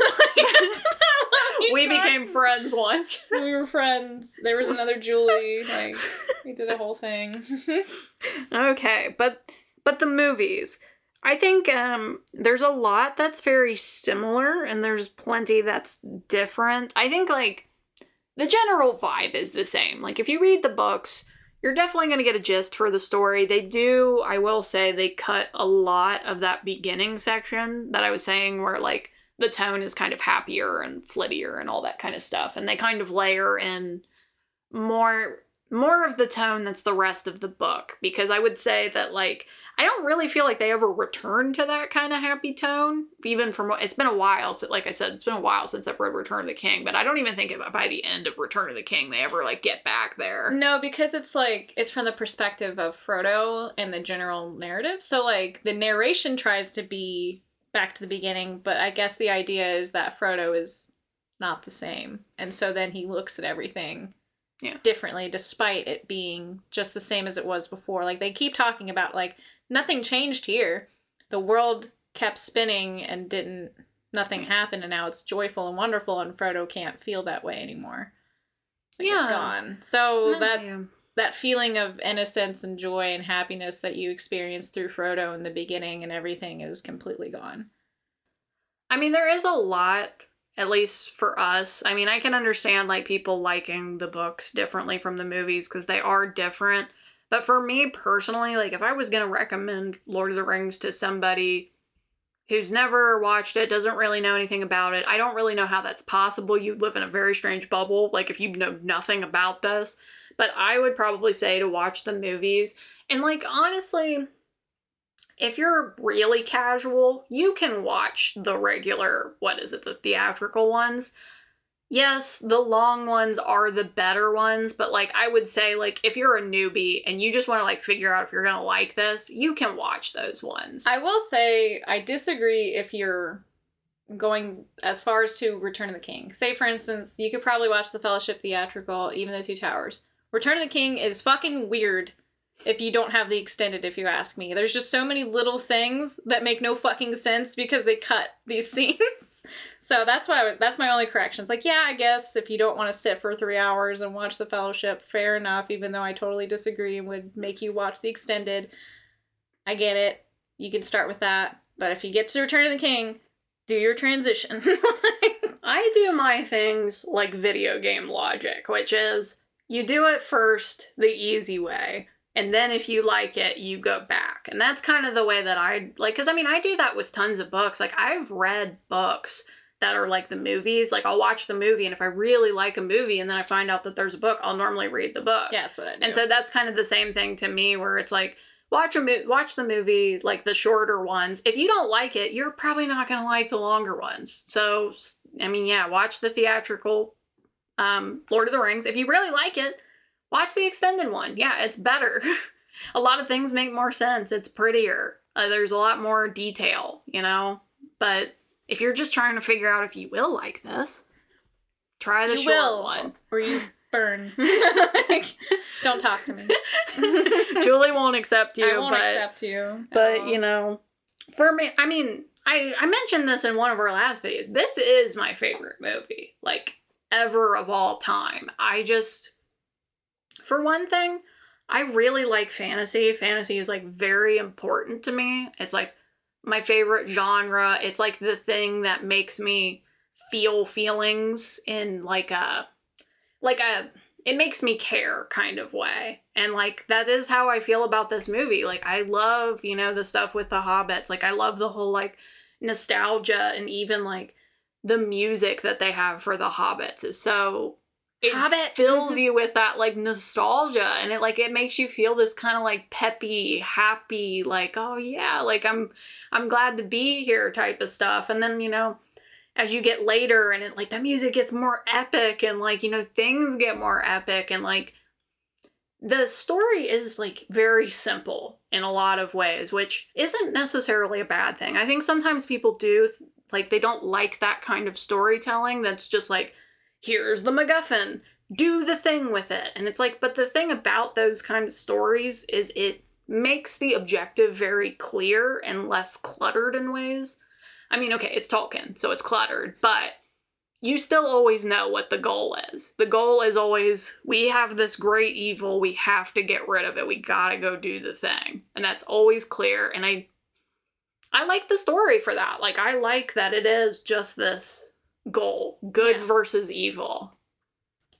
We became friends once. we were friends. There was another Julie. Like we did a whole thing. okay, but but the movies. I think um there's a lot that's very similar and there's plenty that's different. I think like the general vibe is the same. Like if you read the books, you're definitely going to get a gist for the story. They do, I will say they cut a lot of that beginning section that I was saying where like the tone is kind of happier and flittier and all that kind of stuff and they kind of layer in more more of the tone that's the rest of the book because I would say that like I don't really feel like they ever return to that kind of happy tone even from what it's been a while so like I said it's been a while since I've read Return of the King but I don't even think by the end of Return of the King they ever like get back there. No, because it's like it's from the perspective of Frodo and the general narrative. So like the narration tries to be back to the beginning, but I guess the idea is that Frodo is not the same. And so then he looks at everything Yeah. differently despite it being just the same as it was before. Like they keep talking about like nothing changed here. The world kept spinning and didn't nothing happened and now it's joyful and wonderful and Frodo can't feel that way anymore. Like, it's Yeah. gone. So that Yeah. that feeling of innocence and joy and happiness that you experienced through Frodo in the beginning and everything is completely gone. I mean, there is a lot, at least for us. I mean, I can understand like people liking the books differently from the movies because they are different. But for me personally, like if I was going to recommend Lord of the Rings to somebody who's never watched it, doesn't really know anything about it, I don't really know how that's possible. You live in a very strange bubble, like if you know nothing about this. But I would probably say to watch the movies. And like honestly, if you're really casual, you can watch the regular, what is it, the theatrical ones. Yes, the long ones are the better ones, but like I would say like if you're a newbie and you just want to like figure out if you're going to like this, you can watch those ones. I will say I disagree if you're going as far as to Return of the King. Say for instance, you could probably watch the Fellowship theatrical, even the Two Towers. Return of the King is fucking weird if you don't have the extended if you ask me. There's just so many little things that make no fucking sense because they cut these scenes. so that's why would, that's my only correction. It's like, yeah, I guess if you don't want to sit for 3 hours and watch the Fellowship, fair enough, even though I totally disagree and would make you watch the extended. I get it. You can start with that. But if you get to Return of the King, do your transition. I do my things like video game logic, which is you do it first the easy way, and then if you like it, you go back. And that's kind of the way that I like, because I mean, I do that with tons of books. Like, I've read books that are like the movies. Like, I'll watch the movie, and if I really like a movie and then I find out that there's a book, I'll normally read the book. yeah, that's what I do. And so that's kind of the same thing to me, where it's like watch a mo- watch the movie, like the shorter ones. If you don't like it, you're probably not gonna like the longer ones. So i mean, yeah, watch the theatrical um, Lord of the Rings. If you really like it, watch the extended one. Yeah, it's better. a lot of things make more sense. It's prettier. Uh, there's a lot more detail, you know. But if you're just trying to figure out if you will like this, try the you short will, one. or you burn. Like, don't talk to me. Julie won't accept you, I won't but accept you. but all. you know, for me, I mean, I I mentioned this in one of our last videos. This is my favorite movie, like ever of all time. I just, for one thing, I really like fantasy. Fantasy is like very important to me. It's like my favorite genre. It's like the thing that makes me feel feelings in like a like a it makes me care kind of way. And like that is how I feel about this movie. Like I love, you know, the stuff with the hobbits. Like I love the whole like nostalgia and even like the music that they have for the hobbits is so it Hobbit. fills mm-hmm. you with that like nostalgia and it like it makes you feel this kind of like peppy happy like oh yeah like i'm i'm glad to be here type of stuff. And then you know as you get later and it like the music gets more epic and like you know things get more epic and like the story is like very simple in a lot of ways which isn't necessarily a bad thing. I think sometimes people do like they don't like that kind of storytelling that's just like here's the MacGuffin, do the thing with it. And it's like, but the thing about those kind of stories is it makes the objective very clear and less cluttered in ways. I mean, okay, it's Tolkien, so it's cluttered, but you still always know what the goal is. The goal is always we have this great evil, we have to get rid of it. We got to go do the thing. And that's always clear and I I like the story for that. Like I like that it is just this goal, good Yeah. versus evil.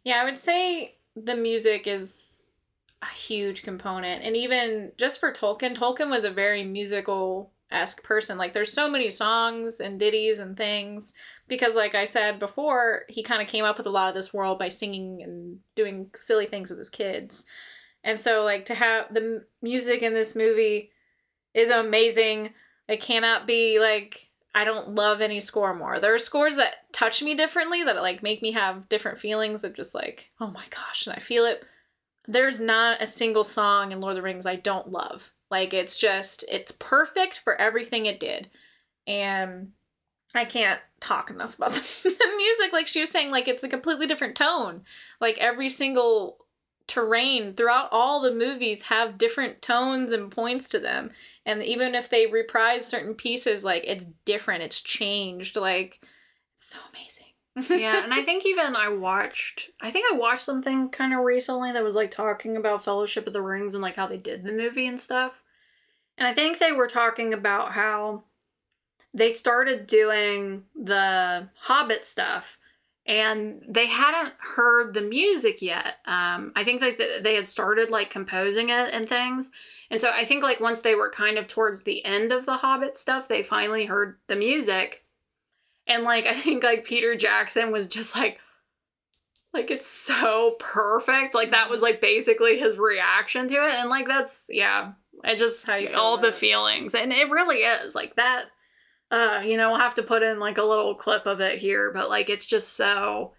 Yeah, I would say the music is a huge component. And even just for Tolkien, Tolkien was a very musical esque person. Like there's so many songs and ditties and things. Because like I said before, he kind of came up with a lot of this world by singing and doing silly things with his kids. And so like to have the music in this movie is amazing. It cannot be like I don't love any score more. There are scores that touch me differently that like make me have different feelings of just like, oh my gosh, and I feel it. There's not a single song in Lord of the Rings I don't love. Like it's just it's perfect for everything it did. And I can't talk enough about the, music. Like she was saying, like it's a completely different tone. Like every single terrain throughout all the movies have different tones and points to them. And even if they reprise certain pieces, like it's different, it's changed. Like it's so amazing. yeah, and I think even I watched I think I watched something kind of recently that was like talking about Fellowship of the Rings and like how they did the movie and stuff. And I think they were talking about how they started doing the Hobbit stuff and they hadn't heard the music yet. Um, I think like they had started like composing it and things. And so I think like once they were kind of towards the end of the Hobbit stuff, they finally heard the music. And like I think like Peter Jackson was just like like it's so perfect. Like that was like basically his reaction to it. And like that's yeah. It just all the feelings. And it really is. Like that uh, you know, we'll have to put in like a little clip of it here, but like it's just so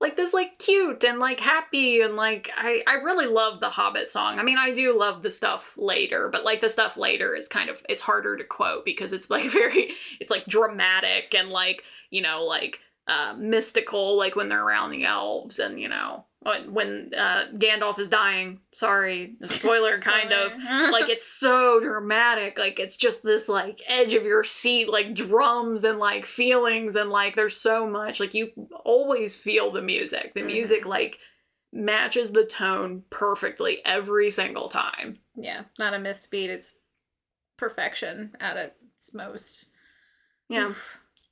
like this like cute and like happy and like I I really love the Hobbit song. I mean, I do love the stuff later, but like the stuff later is kind of it's harder to quote because it's like very it's like dramatic and like, you know, like uh mystical like when they're around the elves and you know, when uh Gandalf is dying. Sorry, a spoiler kind of. Like it's so dramatic. Like it's just this like edge of your seat like drums and like feelings and like there's so much. Like you always feel the music. The music like matches the tone perfectly every single time. Yeah, not a missed beat. It's perfection at its most. yeah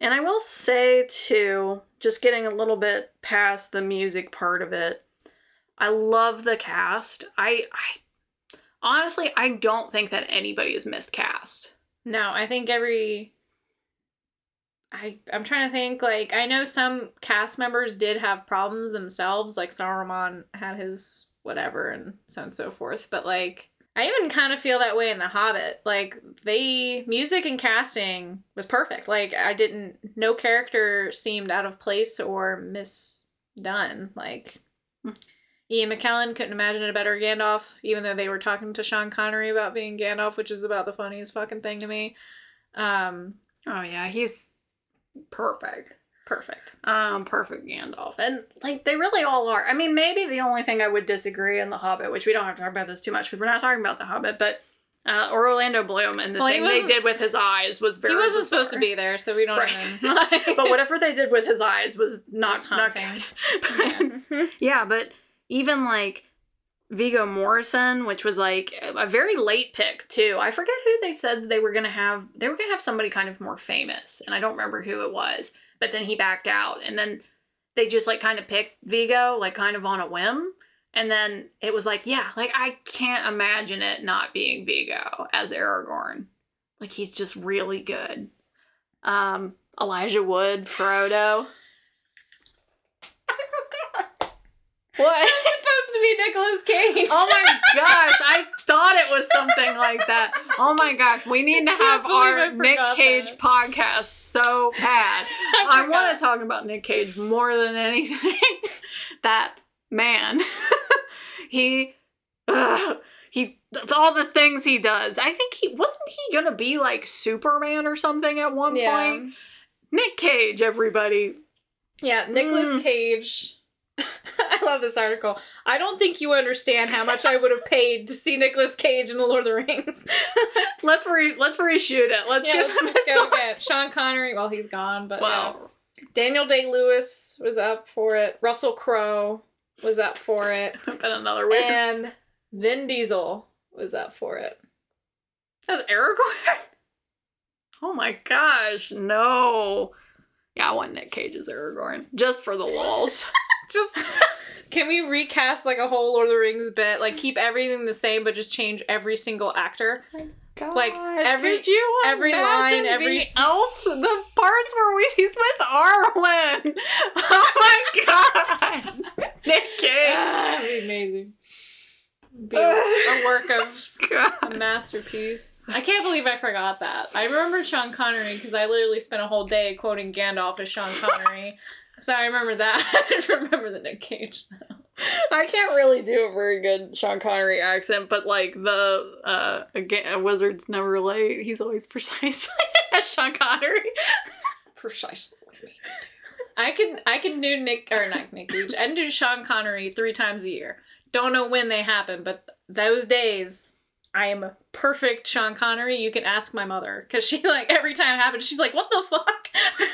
and i will say too just getting a little bit past the music part of it i love the cast. I i honestly i don't think that anybody is miscast. No, I think every I I'm trying to think like I know some cast members did have problems themselves like Saruman had his whatever and so on and so forth but like I even kind of feel that way in The Hobbit like they music and casting was perfect like I didn't no character seemed out of place or misdone like. Ian McKellen couldn't imagine a better Gandalf, even though they were talking to Sean Connery about being Gandalf, which is about the funniest fucking thing to me. Um, oh yeah he's perfect perfect. Um, perfect Gandalf. And like they really all are. I mean, maybe the only thing I would disagree in The Hobbit, which we don't have to talk about this too much because we're not talking about The Hobbit, but uh, Orlando Bloom and the Well, thing they did with his eyes was very he wasn't supposed to be there, so we don't Right. Like, but whatever they did with his eyes was not Was not good. Yeah. yeah, but even like Viggo Morrison, which was like a very late pick too. I forget who they said they were gonna have. They were gonna have somebody kind of more famous, and I don't remember who it was. But then he backed out, and then they just like kind of picked Viggo, like kind of on a whim. And then it was like, yeah, like I can't imagine it not being Viggo as Aragorn. Like he's just really good. Um, Elijah Wood, Frodo. What? supposed to be Nicolas Cage. Oh my gosh, I thought it was something like that. Oh my gosh, we need to have our Nick Cage that. podcast so bad. I, forgot. want to talk about Nick Cage more than anything. that man, he, ugh, he, all the things he does. I think he wasn't he gonna be like Superman or something at one Yeah. point. Nick Cage, everybody. Yeah, Nicolas Mm. Cage. I love this article. I don't think you understand how much I would have paid to see Nicolas Cage in The Lord of the Rings. Let's re let's reshoot it. Let's yeah, give let's, him let's go again. Sean Connery, well, he's gone, but yeah. Well, Daniel Day Lewis was up for it. Russell Crowe was up for it. been another weird. and Vin Diesel was up for it. That's Aragorn? Oh my gosh, no. Yeah, I want Nick Cage as Aragorn. Just for the walls. Just can we recast like a whole Lord of the Rings bit? Like keep everything the same, but just change every single actor. Oh god, Like, every- could you every line, every the elf, the parts where we, he's with Arwen. Oh my god, Nick Cage. Ah, that'd be amazing. Be a, a work of a masterpiece. I can't believe I forgot that. I remember Sean Connery because I literally spent a whole day quoting Gandalf as Sean Connery. So I remember that. I didn't remember the Nick Cage though. I can't really do a very good Sean Connery accent, but like the uh again, Wizards Never Late, he's always precisely as Sean Connery. precisely what it means. I can I can do Nick or not Nick Cage. I can do Sean Connery three times a year. Don't know when they happen, but those days I am a perfect Sean Connery. You can ask my mother because she like every time it happens, she's like, "What the fuck?"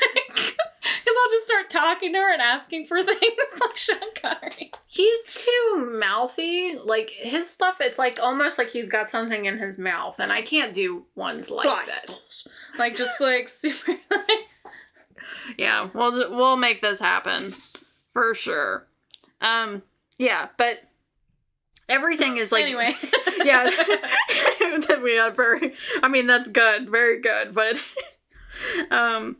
I'll just start talking to her and asking for things like Sean Connery. He's too mouthy. Like his stuff, it's like almost like he's got something in his mouth, and I can't do ones like that. Like just like super. Like, Yeah, we'll we'll make this happen for sure. Um, yeah, but everything is like anyway. yeah. we got very. I mean, that's good, very good. But um,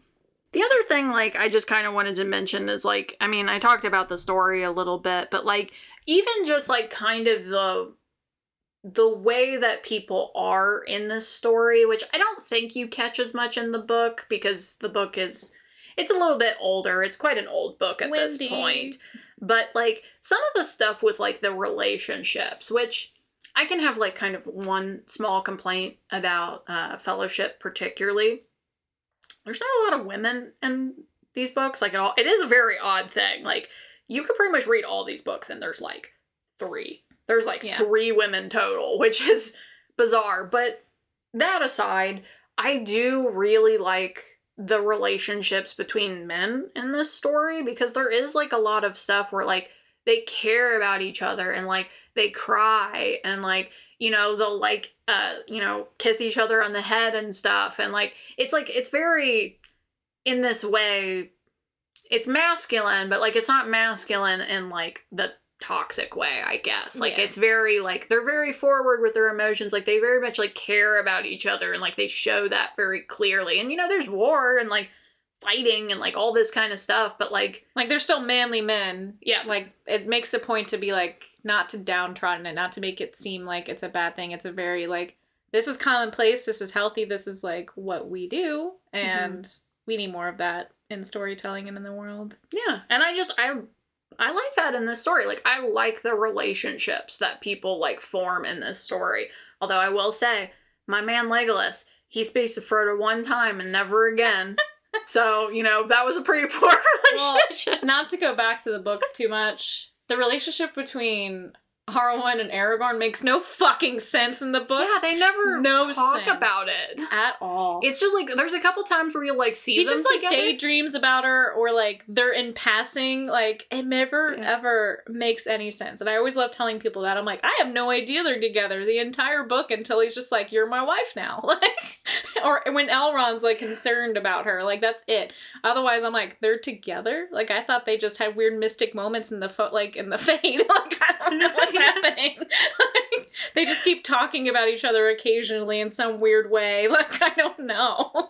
the other thing, like, I just kind of wanted to mention is like, I mean, I talked about the story a little bit, but like, even just like kind of the the way that people are in this story, which I don't think you catch as much in the book because the book is it's a little bit older. It's quite an old book at this Wendy. point. But like some of the stuff with like the relationships, which I can have like kind of one small complaint about uh, Fellowship, particularly. There's not a lot of women in these books, like at all. It is a very odd thing. Like you could pretty much read all these books, and there's like three. There's like Yeah. three women total, which is bizarre. But that aside, I do really like the relationships between men in this story because there is like a lot of stuff where like they care about each other and like they cry and like you know they'll like uh you know kiss each other on the head and stuff. And like it's like it's very in this way it's masculine but like it's not masculine in like the toxic way i guess. Like Yeah. it's very like they're very forward with their emotions. Like they very much like care about each other and like they show that very clearly. And you know there's war and like fighting and like all this kind of stuff but like like they're still manly men. yeah. Like it makes a point to be like not to downtrodden it, not to make it seem like it's a bad thing. It's a very like this is commonplace, this is healthy, this is like what we do, mm-hmm. and we need more of that in storytelling and in the world. Yeah, and I just I I like that in this story. Like I like the relationships that people like form in this story. Although I will say, my man Legolas, he speaks to Frodo one time and never again. so you know that was a pretty poor Well, relationship. Not to go back to the books too much, the relationship between Arwen and Aragorn makes no fucking sense in the book. yeah, they never No talk about it. at all. It's just like there's a couple times where you'll like see he just like together. daydreams about her or like they're in passing like it never Yeah. ever makes any sense and i always love telling people that i'm like i have no idea they're together the entire book until he's just like you're my wife now like or when elrond's like concerned about her like that's it otherwise i'm like they're together like i thought they just had weird mystic moments in the foot, like in the fade like don't know what's happening like, they just keep talking about each other occasionally in some weird way like i don't know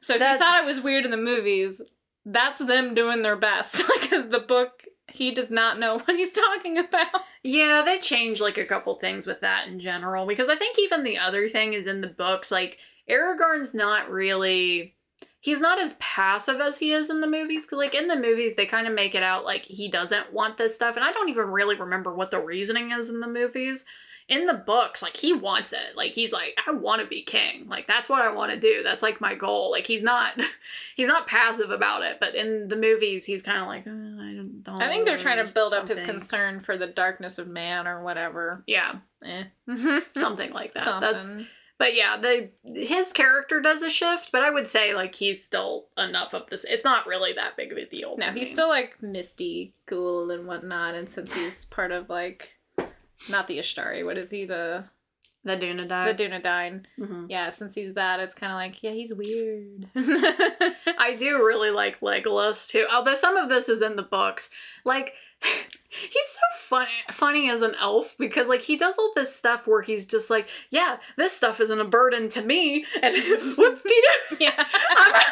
so if That- you thought it was weird in the movies, that's them doing their best. Because the book, he does not know what he's talking about. Yeah, they changed like a couple things with that in general because I think even the other thing is in the books like Aragorn's not really he's not as passive as he is in the movies cuz like in the movies they kind of make it out like he doesn't want this stuff and I don't even really remember what the reasoning is in the movies. In the books, like he wants it. Like he's like I want to be king. Like that's what I want to do. That's like my goal. Like he's not he's not passive about it, but in the movies he's kind of like "Uh, I don't I think they're trying to build up his concern for the darkness of man or whatever. Yeah. Eh. something like that. Something. That's but yeah, the his character does a shift, but I would say like he's still enough of this. It's not really that big of a deal. no, he's me. still like misty, cool, and whatnot. And since he's part of like, not the Istari, what is he? The the the Dunedain. Dunedain. Mhm. Yeah, since he's that, it's kind of like, yeah, he's weird. I do really like Legolas too. Although some of this is in the books, like. He's so funny, funny as an elf because like he does all this stuff where he's just like, yeah, this stuff isn't a burden to me, and whoop de doo, yeah, I'm out.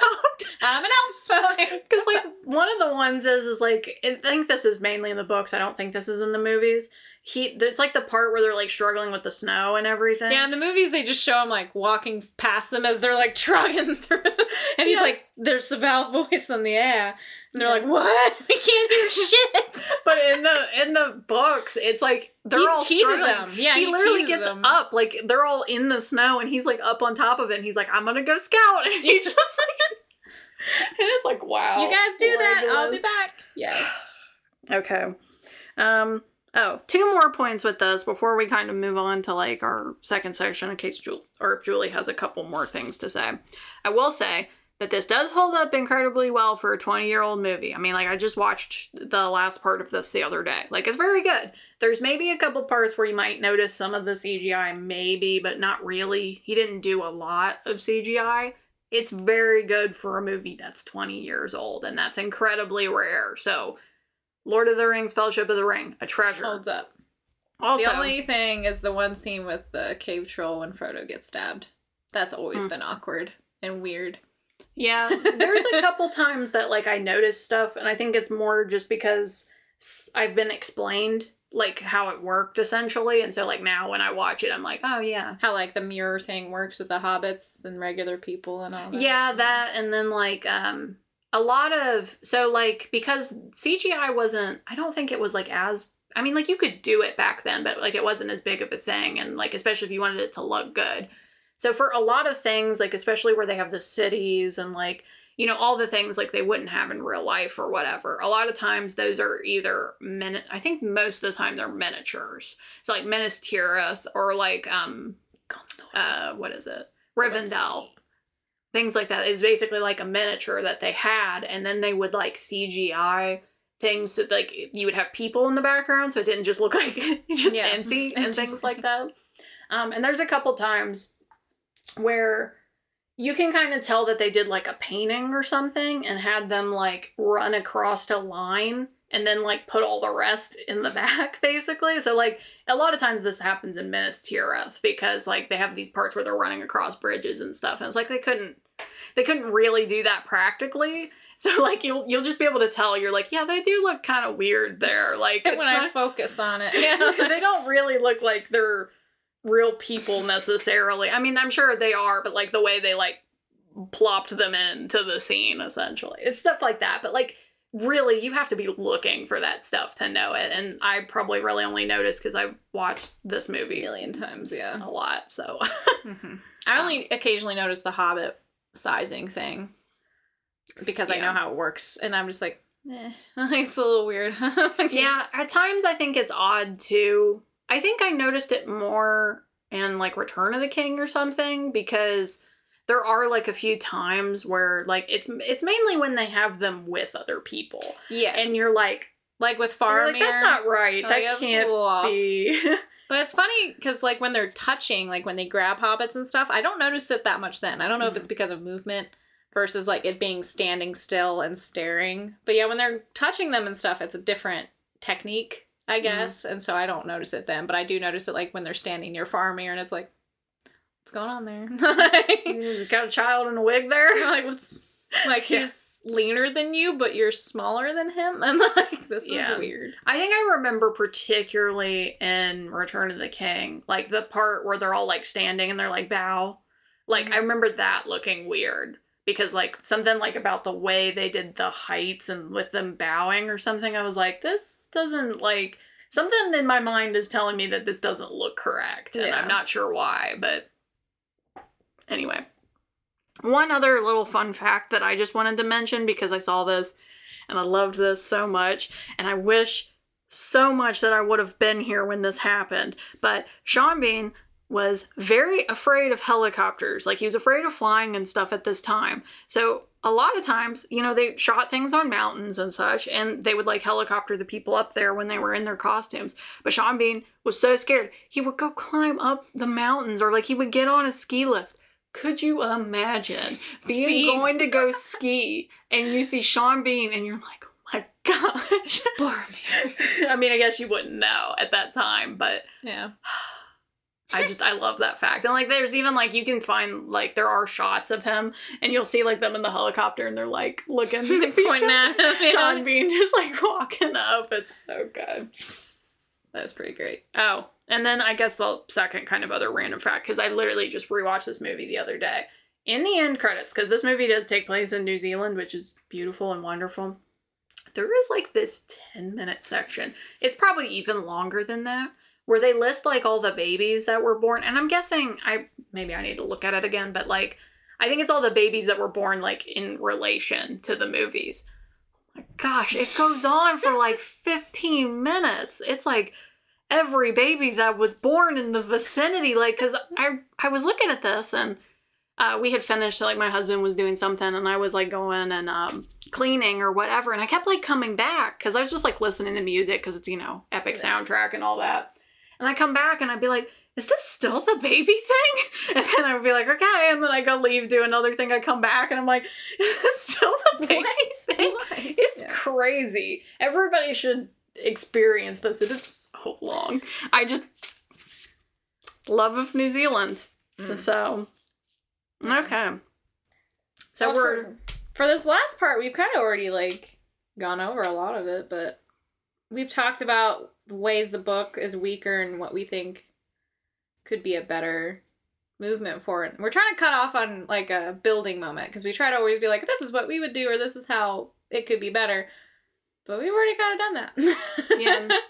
I'm an elf. Because like one of the ones is is like I think this is mainly in the books. I don't think this is in the movies. He it's like the part where they're like struggling with the snow and everything. Yeah, in the movies they just show him like walking past them as they're like trugging through, and he's Yeah. like, "There's a Val voice in the air," and they're Yeah. like, "What? We can't hear shit." But in the in the books, it's like they're He all teases struggling. them. Yeah, he, he literally gets them. up, like they're all in the snow, and he's like up on top of it, and he's like, "I'm gonna go scout," and he just like, and it's like, wow, you guys do that. I'll be back. Yeah. Okay. Um. Oh, two more points with this before we kind of move on to like our second section in case Julie or if Julie has a couple more things to say. I will say that this does hold up incredibly well for a 20 year old movie. I mean, like, I just watched the last part of this the other day. Like, it's very good. There's maybe a couple parts where you might notice some of the CGI, maybe, but not really. He didn't do a lot of CGI. It's very good for a movie that's 20 years old, and that's incredibly rare. So, Lord of the Rings, Fellowship of the Ring, a treasure. Holds up. Also, the only thing is the one scene with the cave troll when Frodo gets stabbed. That's always Hmm. been awkward and weird. Yeah, there's a couple times that like I notice stuff, and I think it's more just because I've been explained like how it worked essentially, and so like now when I watch it, I'm like, oh yeah, How like the mirror thing works with the hobbits and regular people and all that. yeah, that, and then like um a lot of so like because CGI wasn't, I don't think it was like as. I mean, like you could do it back then, but like it wasn't as big of a thing, and like especially if you wanted it to look good. So for a lot of things, like especially where they have the cities and like you know all the things like they wouldn't have in real life or whatever. A lot of times those are either min. I think most of the time they're miniatures. So like Minas Tirith or like um uh what is it Rivendell things like that. Is basically like a miniature that they had and then they would like cgi things so like you would have people in the background so it didn't just look like just Yeah. empty and things like that. Um, and there's a couple times where you can kind of tell that they did like a painting or something and had them like run across a line and then like put all the rest in the back basically. So like a lot of times this happens in Minas Tirith because like they have these parts where they're running across bridges and stuff and it's like they couldn't they couldn't really do that practically so like you'll you'll just be able to tell you're like yeah they do look kind of weird there like when it's I focus on it. yeah, they don't really look like they're real people necessarily. I mean, I'm sure they are, but like the way they like plopped them into the scene essentially. It's stuff like that, but like really you have to be looking for that stuff to know it and I probably really only noticed cuz I watched this movie a million times, yeah. a lot. So mm-hmm. I only occasionally notice the Hobbit sizing thing because I know how it works, and I'm just like, eh, it's a little weird. Yeah, at times I think it's odd too. I think I noticed it more in like Return of the King or something because there are like a few times where like it's it's mainly when they have them with other people yeah, and you're like, like with Faramir. like that's not right. like, that can't be. But it's funny because, like, when they're touching, like when they grab hobbits and stuff, I don't notice it that much then. I don't know if it's mm. because of movement versus like it being standing still and staring. But yeah, when they're touching them and stuff, it's a different technique, I mm. guess. And so I don't notice it then. But I do notice it like when they're standing near Faramir and it's like, what's going on there? like, He's got a child in a wig there. like, what's like Yeah. he's leaner than you, but you're smaller than him, and like this Yeah. is weird. I think I remember particularly in Return of the King, like the part where they're all like standing and they're like bow. Like I Mhm. remember that looking weird because like something like about the way they did the heights and with them bowing or something. I was like, this doesn't like something in my mind is telling me that this doesn't look correct, and Yeah. I'm not sure why. But anyway, one other little fun fact that I just wanted to mention because I saw this and I loved this so much, and I wish so much that I would have been here when this happened. But Sean Bean was very afraid of helicopters. Like he was afraid of flying and stuff at this time. So a lot of times, you know, they shot things on mountains and such, and they would like helicopter the people up there when they were in their costumes. But Sean Bean was so scared, he would go climb up the mountains or like he would get on a ski lift. Could you imagine being See? going to go ski and you see Sean Bean and you're like, oh my gosh. I mean, I guess you wouldn't know at that time, but Yeah. I just I love that fact. And like there's even like you can find like there are shots of him and you'll see like them in the helicopter and they're like looking Pointing Sean, at him. Sean Bean just like walking up. It's so good. That's pretty great. Oh, and then I guess the second kind of other random fact, because I literally just rewatched this movie the other day. In the end credits, because this movie does take place in New Zealand, which is beautiful and wonderful, there is like this 10 minute section. It's probably even longer than that, where they list like all the babies that were born. And I'm guessing, I maybe I need to look at it again, but like, I think it's all the babies that were born like in relation to the movies. Gosh, it goes on for like 15 minutes. It's like every baby that was born in the vicinity like cuz I I was looking at this and uh, we had finished like my husband was doing something and I was like going and um, cleaning or whatever and I kept like coming back cuz I was just like listening to music cuz it's you know epic soundtrack and all that. And I come back and I'd be like is this still the baby thing? And then I would be like, okay. And then I go leave, do another thing. I come back and I'm like, is this still the baby thing? Why? It's Yeah. crazy. Everybody should experience this. It is so long. I just love of New Zealand. Mm. So, okay. So Well, we're for, for this last part, we've kind of already like gone over a lot of it, but we've talked about ways the book is weaker and what we think could be a better movement for it. We're trying to cut off on like a building moment because we try to always be like, this is what we would do or this is how it could be better. But we've already kind of done that. Yeah.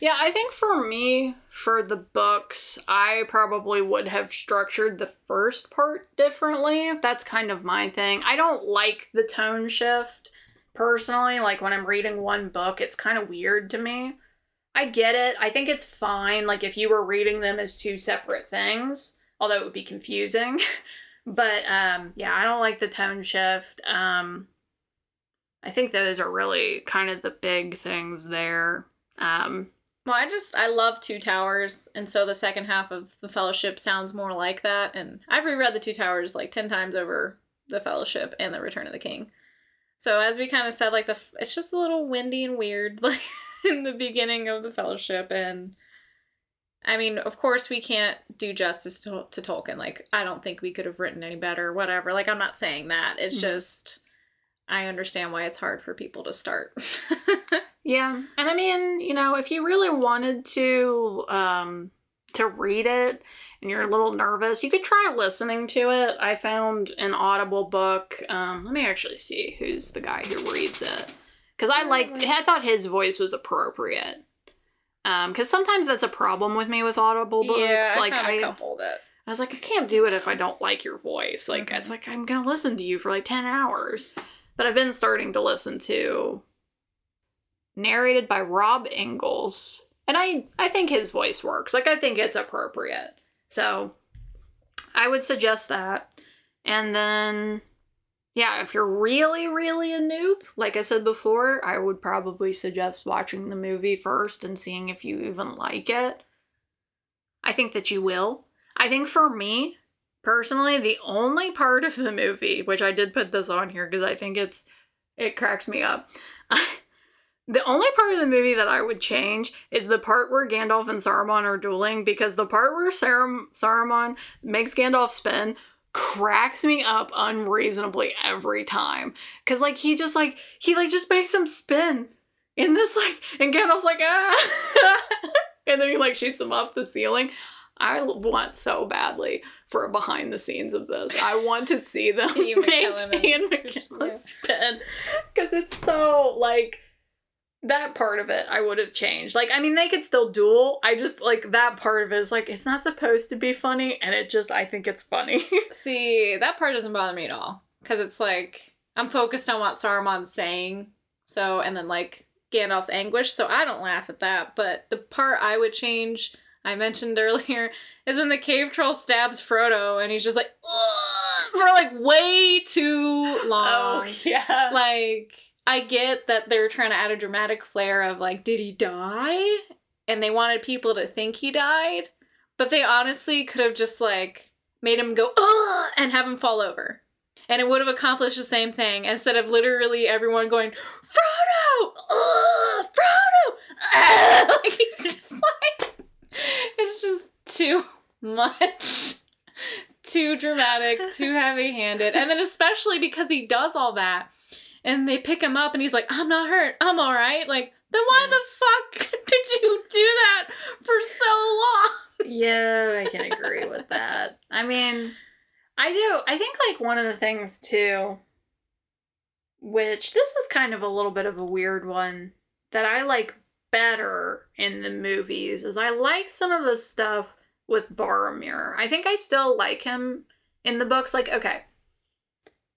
Yeah, I think for me, for the books, I probably would have structured the first part differently. That's kind of my thing. I don't like the tone shift personally. Like when I'm reading one book, it's kind of weird to me. I get it. I think it's fine. Like if you were reading them as two separate things, although it would be confusing. but um, yeah, I don't like the tone shift. Um, I think those are really kind of the big things there. Um, Well, I just I love Two Towers, and so the second half of the Fellowship sounds more like that. And I've reread the Two Towers like ten times over the Fellowship and the Return of the King. So as we kind of said, like the it's just a little windy and weird, like in the beginning of the Fellowship, and I mean, of course, we can't do justice to, to Tolkien. Like, I don't think we could have written any better, whatever. Like, I'm not saying that. It's Mhm. just I understand why it's hard for people to start. Yeah, and I mean, you know, if you really wanted to um to read it and you're a little nervous, you could try listening to it. I found an Audible book. Um let me actually see who's the guy who reads it cuz I liked I thought his voice was appropriate. Um cuz sometimes that's a problem with me with Audible books. yeah, like I I that I was like, I can't do it if I don't like your voice. Like, Mhm. it's like I'm gonna listen to you for like ten hours. But I've been starting to listen to narrated by Rob Inglis, and I I think his voice works. Like, I think it's appropriate. So, I would suggest that. And then, yeah, if you're really really a noob, like I said before, I would probably suggest watching the movie first and seeing if you even like it. I think that you will. I think for me, personally, the only part of the movie, which I did put this on here because I think it's it cracks me up. the only part of the movie that I would change is the part where Gandalf and Saruman are dueling because the part where Sarum- Saruman makes Gandalf spin cracks me up unreasonably every time cuz like he just like he like just makes him spin in this like and Gandalf's like ah and then he like shoots him off the ceiling. I want so badly for a behind the scenes of this. I want to see them Ian make McKellen Ian Yeah. Spin because it's so like that part of it I would have changed. Like I mean they could still duel. I just like that part of it is like it's not supposed to be funny and it just I think it's funny. See, that part doesn't bother me at all. Because it's like, I'm focused on what Saruman's saying. So, and then like Gandalf's anguish. So I don't laugh at that. But the part I would change, I mentioned earlier, is when the cave troll stabs Frodo and he's just like, for like way too oh, long. Oh, yeah. Like, I get that they're trying to add a dramatic flair of like, did he die? And they wanted people to think he died. But they honestly could have just like made him go, ugh, and have him fall over. And it would have accomplished the same thing instead of literally everyone going, Frodo! Ugh, Frodo! Like, he's just like, it's just too much. Too dramatic, too heavy handed. And then, especially because he does all that and they pick him up and he's like, I'm not hurt. I'm all right. Like, Then why the fuck did you do that for so long? Yeah, I can agree with that. I mean, I do. I think like one of the things too, which this is kind of a little bit of a weird one that I like better in the movies is I like some of the stuff with Boromir. I think I still like him in the books. Like, okay,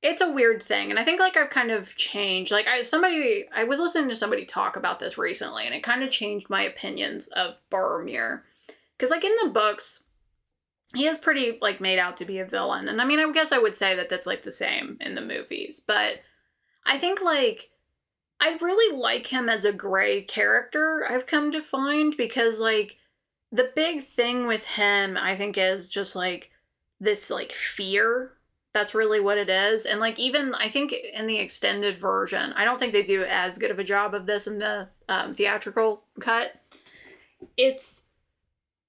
it's a weird thing, and I think like I've kind of changed. Like, I somebody I was listening to somebody talk about this recently, and it kind of changed my opinions of Boromir. Because like in the books, he is pretty like made out to be a villain, and I mean, I guess I would say that that's like the same in the movies, but I think like I really like him as a gray character, I've come to find, because like the big thing with him, I think, is just like this like fear. That's really what it is. And like even I think in the extended version, I don't think they do as good of a job of this in the um, theatrical cut. It's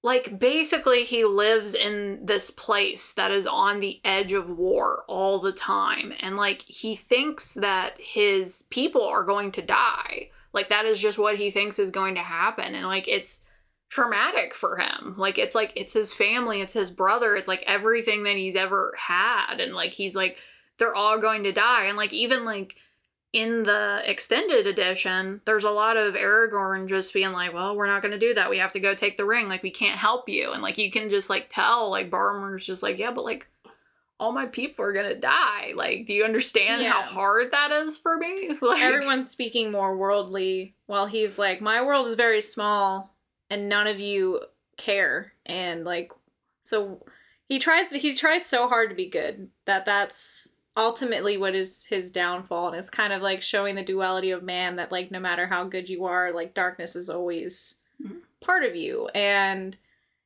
like basically he lives in this place that is on the edge of war all the time and like he thinks that his people are going to die like that is just what he thinks is going to happen and like it's traumatic for him like it's like it's his family it's his brother it's like everything that he's ever had and like he's like they're all going to die and like even like in the extended edition, there's a lot of Aragorn just being like, "Well, we're not going to do that. We have to go take the ring. Like, we can't help you." And like, you can just like tell, like Boromir's just like, "Yeah, but like, all my people are gonna die. Like, do you understand Yeah. how hard that is for me?" Like, Everyone's speaking more worldly while he's like, My world is very small and none of you care. And like so he tries to he tries so hard to be good that that's ultimately what is his downfall and it's kind of like showing the duality of man that like no matter how good you are like darkness is always Mhm. part of you and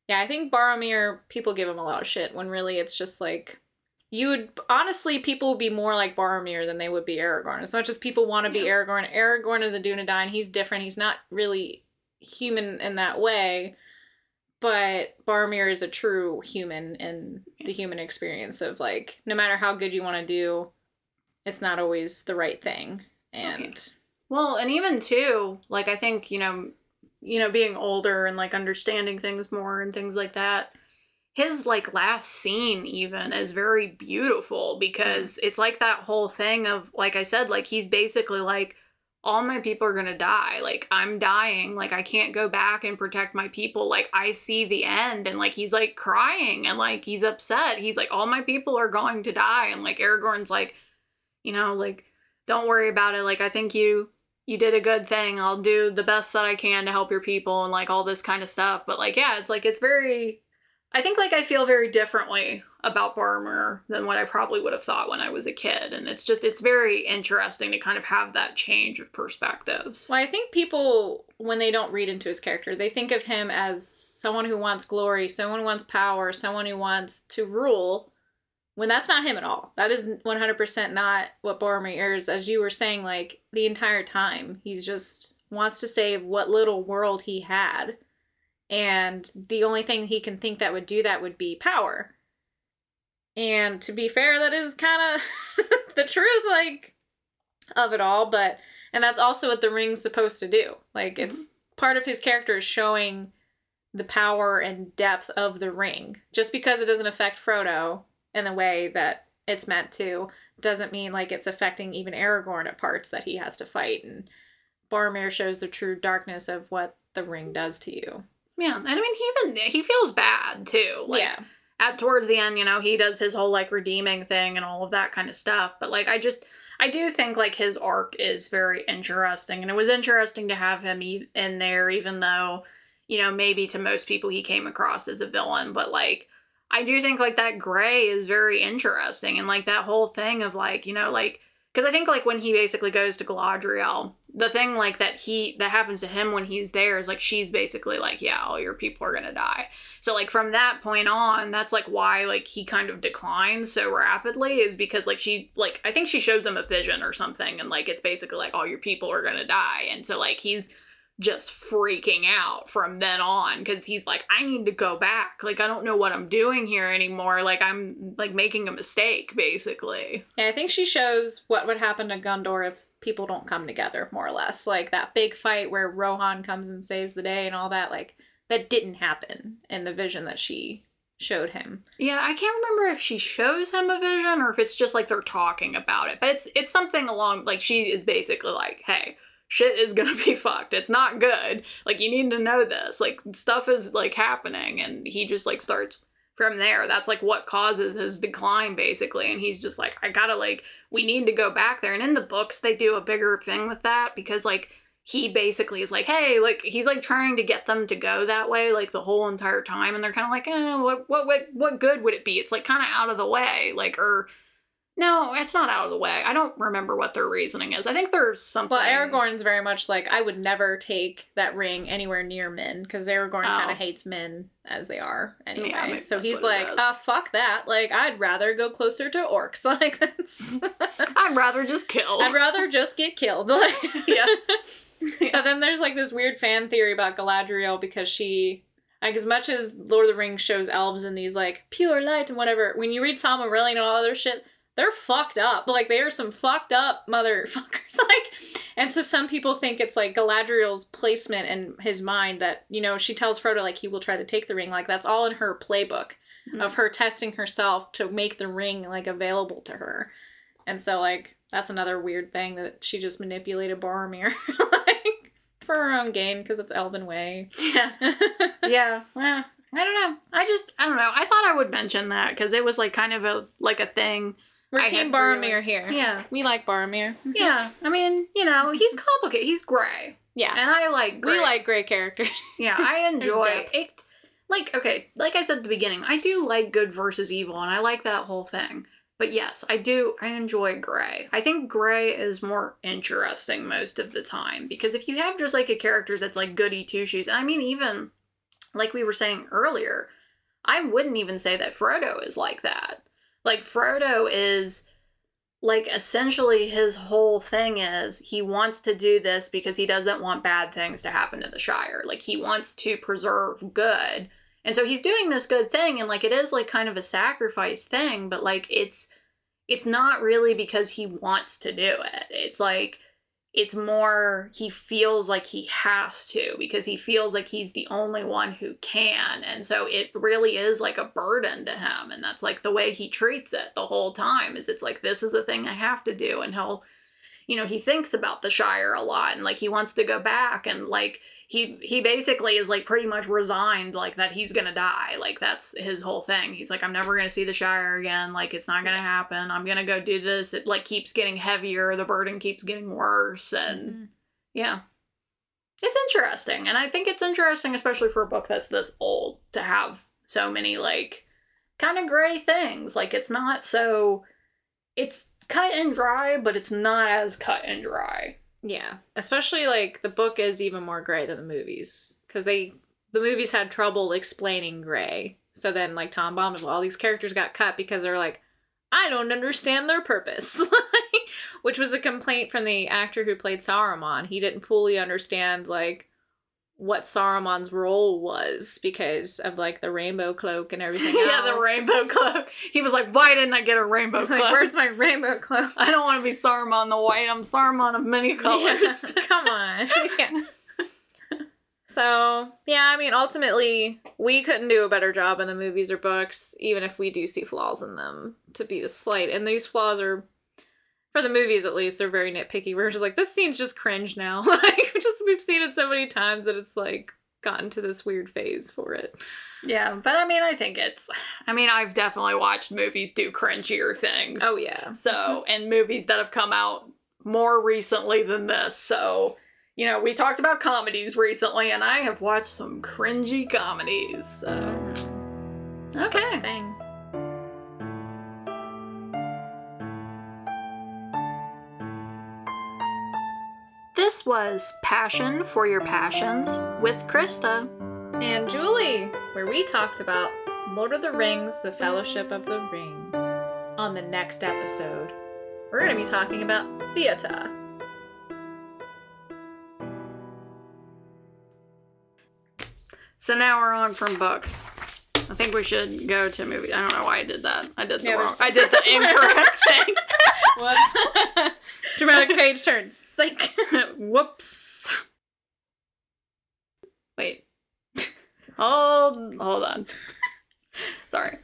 yeah i think boromir people give him a lot of shit when really it's just like you would honestly people would be more like boromir than they would be aragorn as much as people want to be Yeah. aragorn aragorn is a dunedain he's different he's not really human in that way but Boromir is a true human in the human experience of like no matter how good you want to do, it's not always the right thing. And Well, and even too, like I think, you know, you know, being older and like understanding things more and things like that. His like last scene even is very beautiful because mm-hmm. it's like that whole thing of like I said, like he's basically like all my people are going to die. Like I'm dying. Like I can't go back and protect my people. Like I see the end and like he's like crying and like he's upset. He's like all my people are going to die and like Aragorn's like you know, like don't worry about it. Like I think you you did a good thing. I'll do the best that I can to help your people and like all this kind of stuff. But like yeah, it's like it's very I think like I feel very differently about Boromir than what I probably would have thought when I was a kid. And it's just it's very interesting to kind of have that change of perspectives. well, I think people when they don't read into his character, they think of him as someone who wants glory, someone who wants power, someone who wants to rule. When that's not him at all. That is 100% not what Boromir is. As you were saying, like the entire time, he's just wants to save what little world he had. And the only thing he can think that would do that would be power. And to be fair, that is kind of the truth, like, of it all. But, and that's also what the ring's supposed to do. Like, mm-hmm. it's part of his character is showing the power and depth of the ring. Just because it doesn't affect Frodo in the way that it's meant to, doesn't mean like it's affecting even Aragorn at parts that he has to fight. And Boromir shows the true darkness of what the ring does to you. Yeah. And I mean he even he feels bad too. Like yeah. at towards the end, you know, he does his whole like redeeming thing and all of that kind of stuff. But like, I just, I do think like his arc is very interesting, and it was interesting to have him e- in there, even though, you know, maybe to most people he came across as a villain. But like, I do think like that gray is very interesting, and like that whole thing of like, you know, like. Because I think like when he basically goes to Galadriel, the thing like that he that happens to him when he's there is like she's basically like, yeah, all your people are gonna die. So like from that point on, that's like why like he kind of declines so rapidly is because like she like I think she shows him a vision or something and like it's basically like all your people are to die and so like he's just freaking out from then on cuz he's like I need to go back. Like I don't know what I'm doing here anymore. Like I'm like making a mistake basically. Yeah, I think she shows what would happen to Gondor if people don't come together, more or less. Like that big fight where Rohan comes and saves the day and all that, like that didn't happen in the vision that she showed him. Yeah, I can't remember if she shows him a vision or if it's just like they're talking about it. But it's it's something along like she is basically like, "Hey, shit is to be fucked. It's not good. Like you need to know this. Like stuff is like happening." And he just like starts from there. That's like what causes his decline basically. And he's just like, "I got to like we need to go back there." And in the books they do a bigger thing with that because like he basically is like, hey, like he's like trying to get them to go that way like the whole entire time, and they're kind of like, eh, what, what, what, what good would it be? It's like kind of out of the way, like or no, it's not out of the way. I don't remember what their reasoning is. I think there's something. Well, Aragorn's very much like I would never take that ring anywhere near men because Aragorn Oh. kind of hates men as they are anyway. Yeah, so he's like, uh, fuck that. Like I'd rather go closer to orcs. Like that's. I'd rather just kill. I'd rather just get killed. Like Yeah. But then there's like this weird fan theory about Galadriel because she like as much as Lord of the Rings shows elves in these like pure light and whatever, when you read Silmarillion and all other shit, they're fucked up. Like they are some fucked up motherfuckers. Like and so some people think it's like Galadriel's placement in his mind that, you know, she tells Frodo like he will try to take the ring. Like that's all in her playbook mm-hmm. of her testing herself to make the ring like available to her. And so like that's another weird thing that she just manipulated Boromir like for her own gain because it's Elven way. yeah. yeah. Well, I don't know. I just I don't know. I thought I would mention that because it was like kind of a like a thing. We're I Team had Boromir realized- here. Yeah. We like Boromir. Yeah. I mean, you know, he's complicated. He's gray, Yeah. and I like. Gray. We like gray characters. Yeah, I enjoy it. Like, okay, like I said at the beginning, I do like good versus evil, and I like that whole thing. But yes, I do. I enjoy gray. I think gray is more interesting most of the time because if you have just like a character that's like goody two shoes, and I mean, even like we were saying earlier, I wouldn't even say that Frodo is like that. Like, Frodo is like essentially his whole thing is he wants to do this because he doesn't want bad things to happen to the Shire. Like, he wants to preserve good. And so he's doing this good thing and like it is like kind of a sacrifice thing, but like it's it's not really because he wants to do it. It's like it's more he feels like he has to because he feels like he's the only one who can. And so it really is like a burden to him and that's like the way he treats it the whole time is it's like this is a thing I have to do and he'll you know, he thinks about the Shire a lot and like he wants to go back and like he he basically is like pretty much resigned like that he's gonna die. Like that's his whole thing. He's like i'm never gonna see the shire again. Like it's not gonna happen. I'm gonna go do this. It like keeps getting heavier. The burden keeps getting worse. And mm-hmm. yeah. It's interesting. And i think it's interesting especially for a book that's this old to have so many like kind of gray things. Like it's not so it's cut and dry but it's not as cut and dry Yeah, especially like the book is even more gray than the movies because they the movies had trouble explaining gray. So then like Tom Bombadil, all these characters got cut because they're like, I don't understand their purpose, which was a complaint from the actor who played Saruman. He didn't fully understand like what Saruman's role was because of like the rainbow cloak and everything. yeah the rainbow cloak he was like why didn't i get a rainbow cloak Like, where's my rainbow cloak? I don't want to be Saruman the White. I'm Saruman of many colors. Yeah, come on. Yeah. So, yeah, I mean, ultimately, we couldn't do a better job in the movies or books, even if we do see flaws in them to be the slight. And these flaws are, for the movies at least, they're very nitpicky. We're just like, this scene's just cringe now. like, just we've seen it so many times that it's like gotten to this weird phase for it. yeah, but I mean, I think it's. I mean, I've definitely watched movies do cringier things. Oh, yeah. So, mm-hmm. and movies that have come out more recently than this. So, you know, we talked about comedies recently, and I have watched some cringy comedies. So, okay. Thing. This was Passion for Your Passions with Krista. And Julie, where we talked about Lord of the Rings, The Fellowship of the Ring. On the next episode, we're going to be talking about theater. So now we're on from books. I think we should go to a movie. I don't know why I did that. I did the Yeah, wrong. I did the incorrect thing. Whoops. Dramatic page turns. Psych. Whoops. Wait. Hold hold on. Sorry.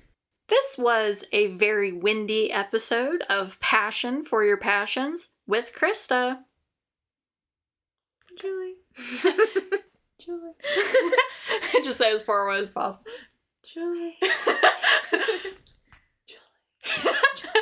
This was a very windy episode of Passion for Your Passions with Krista. Julie. Julie. Just say as far away as possible. Julie. Julie.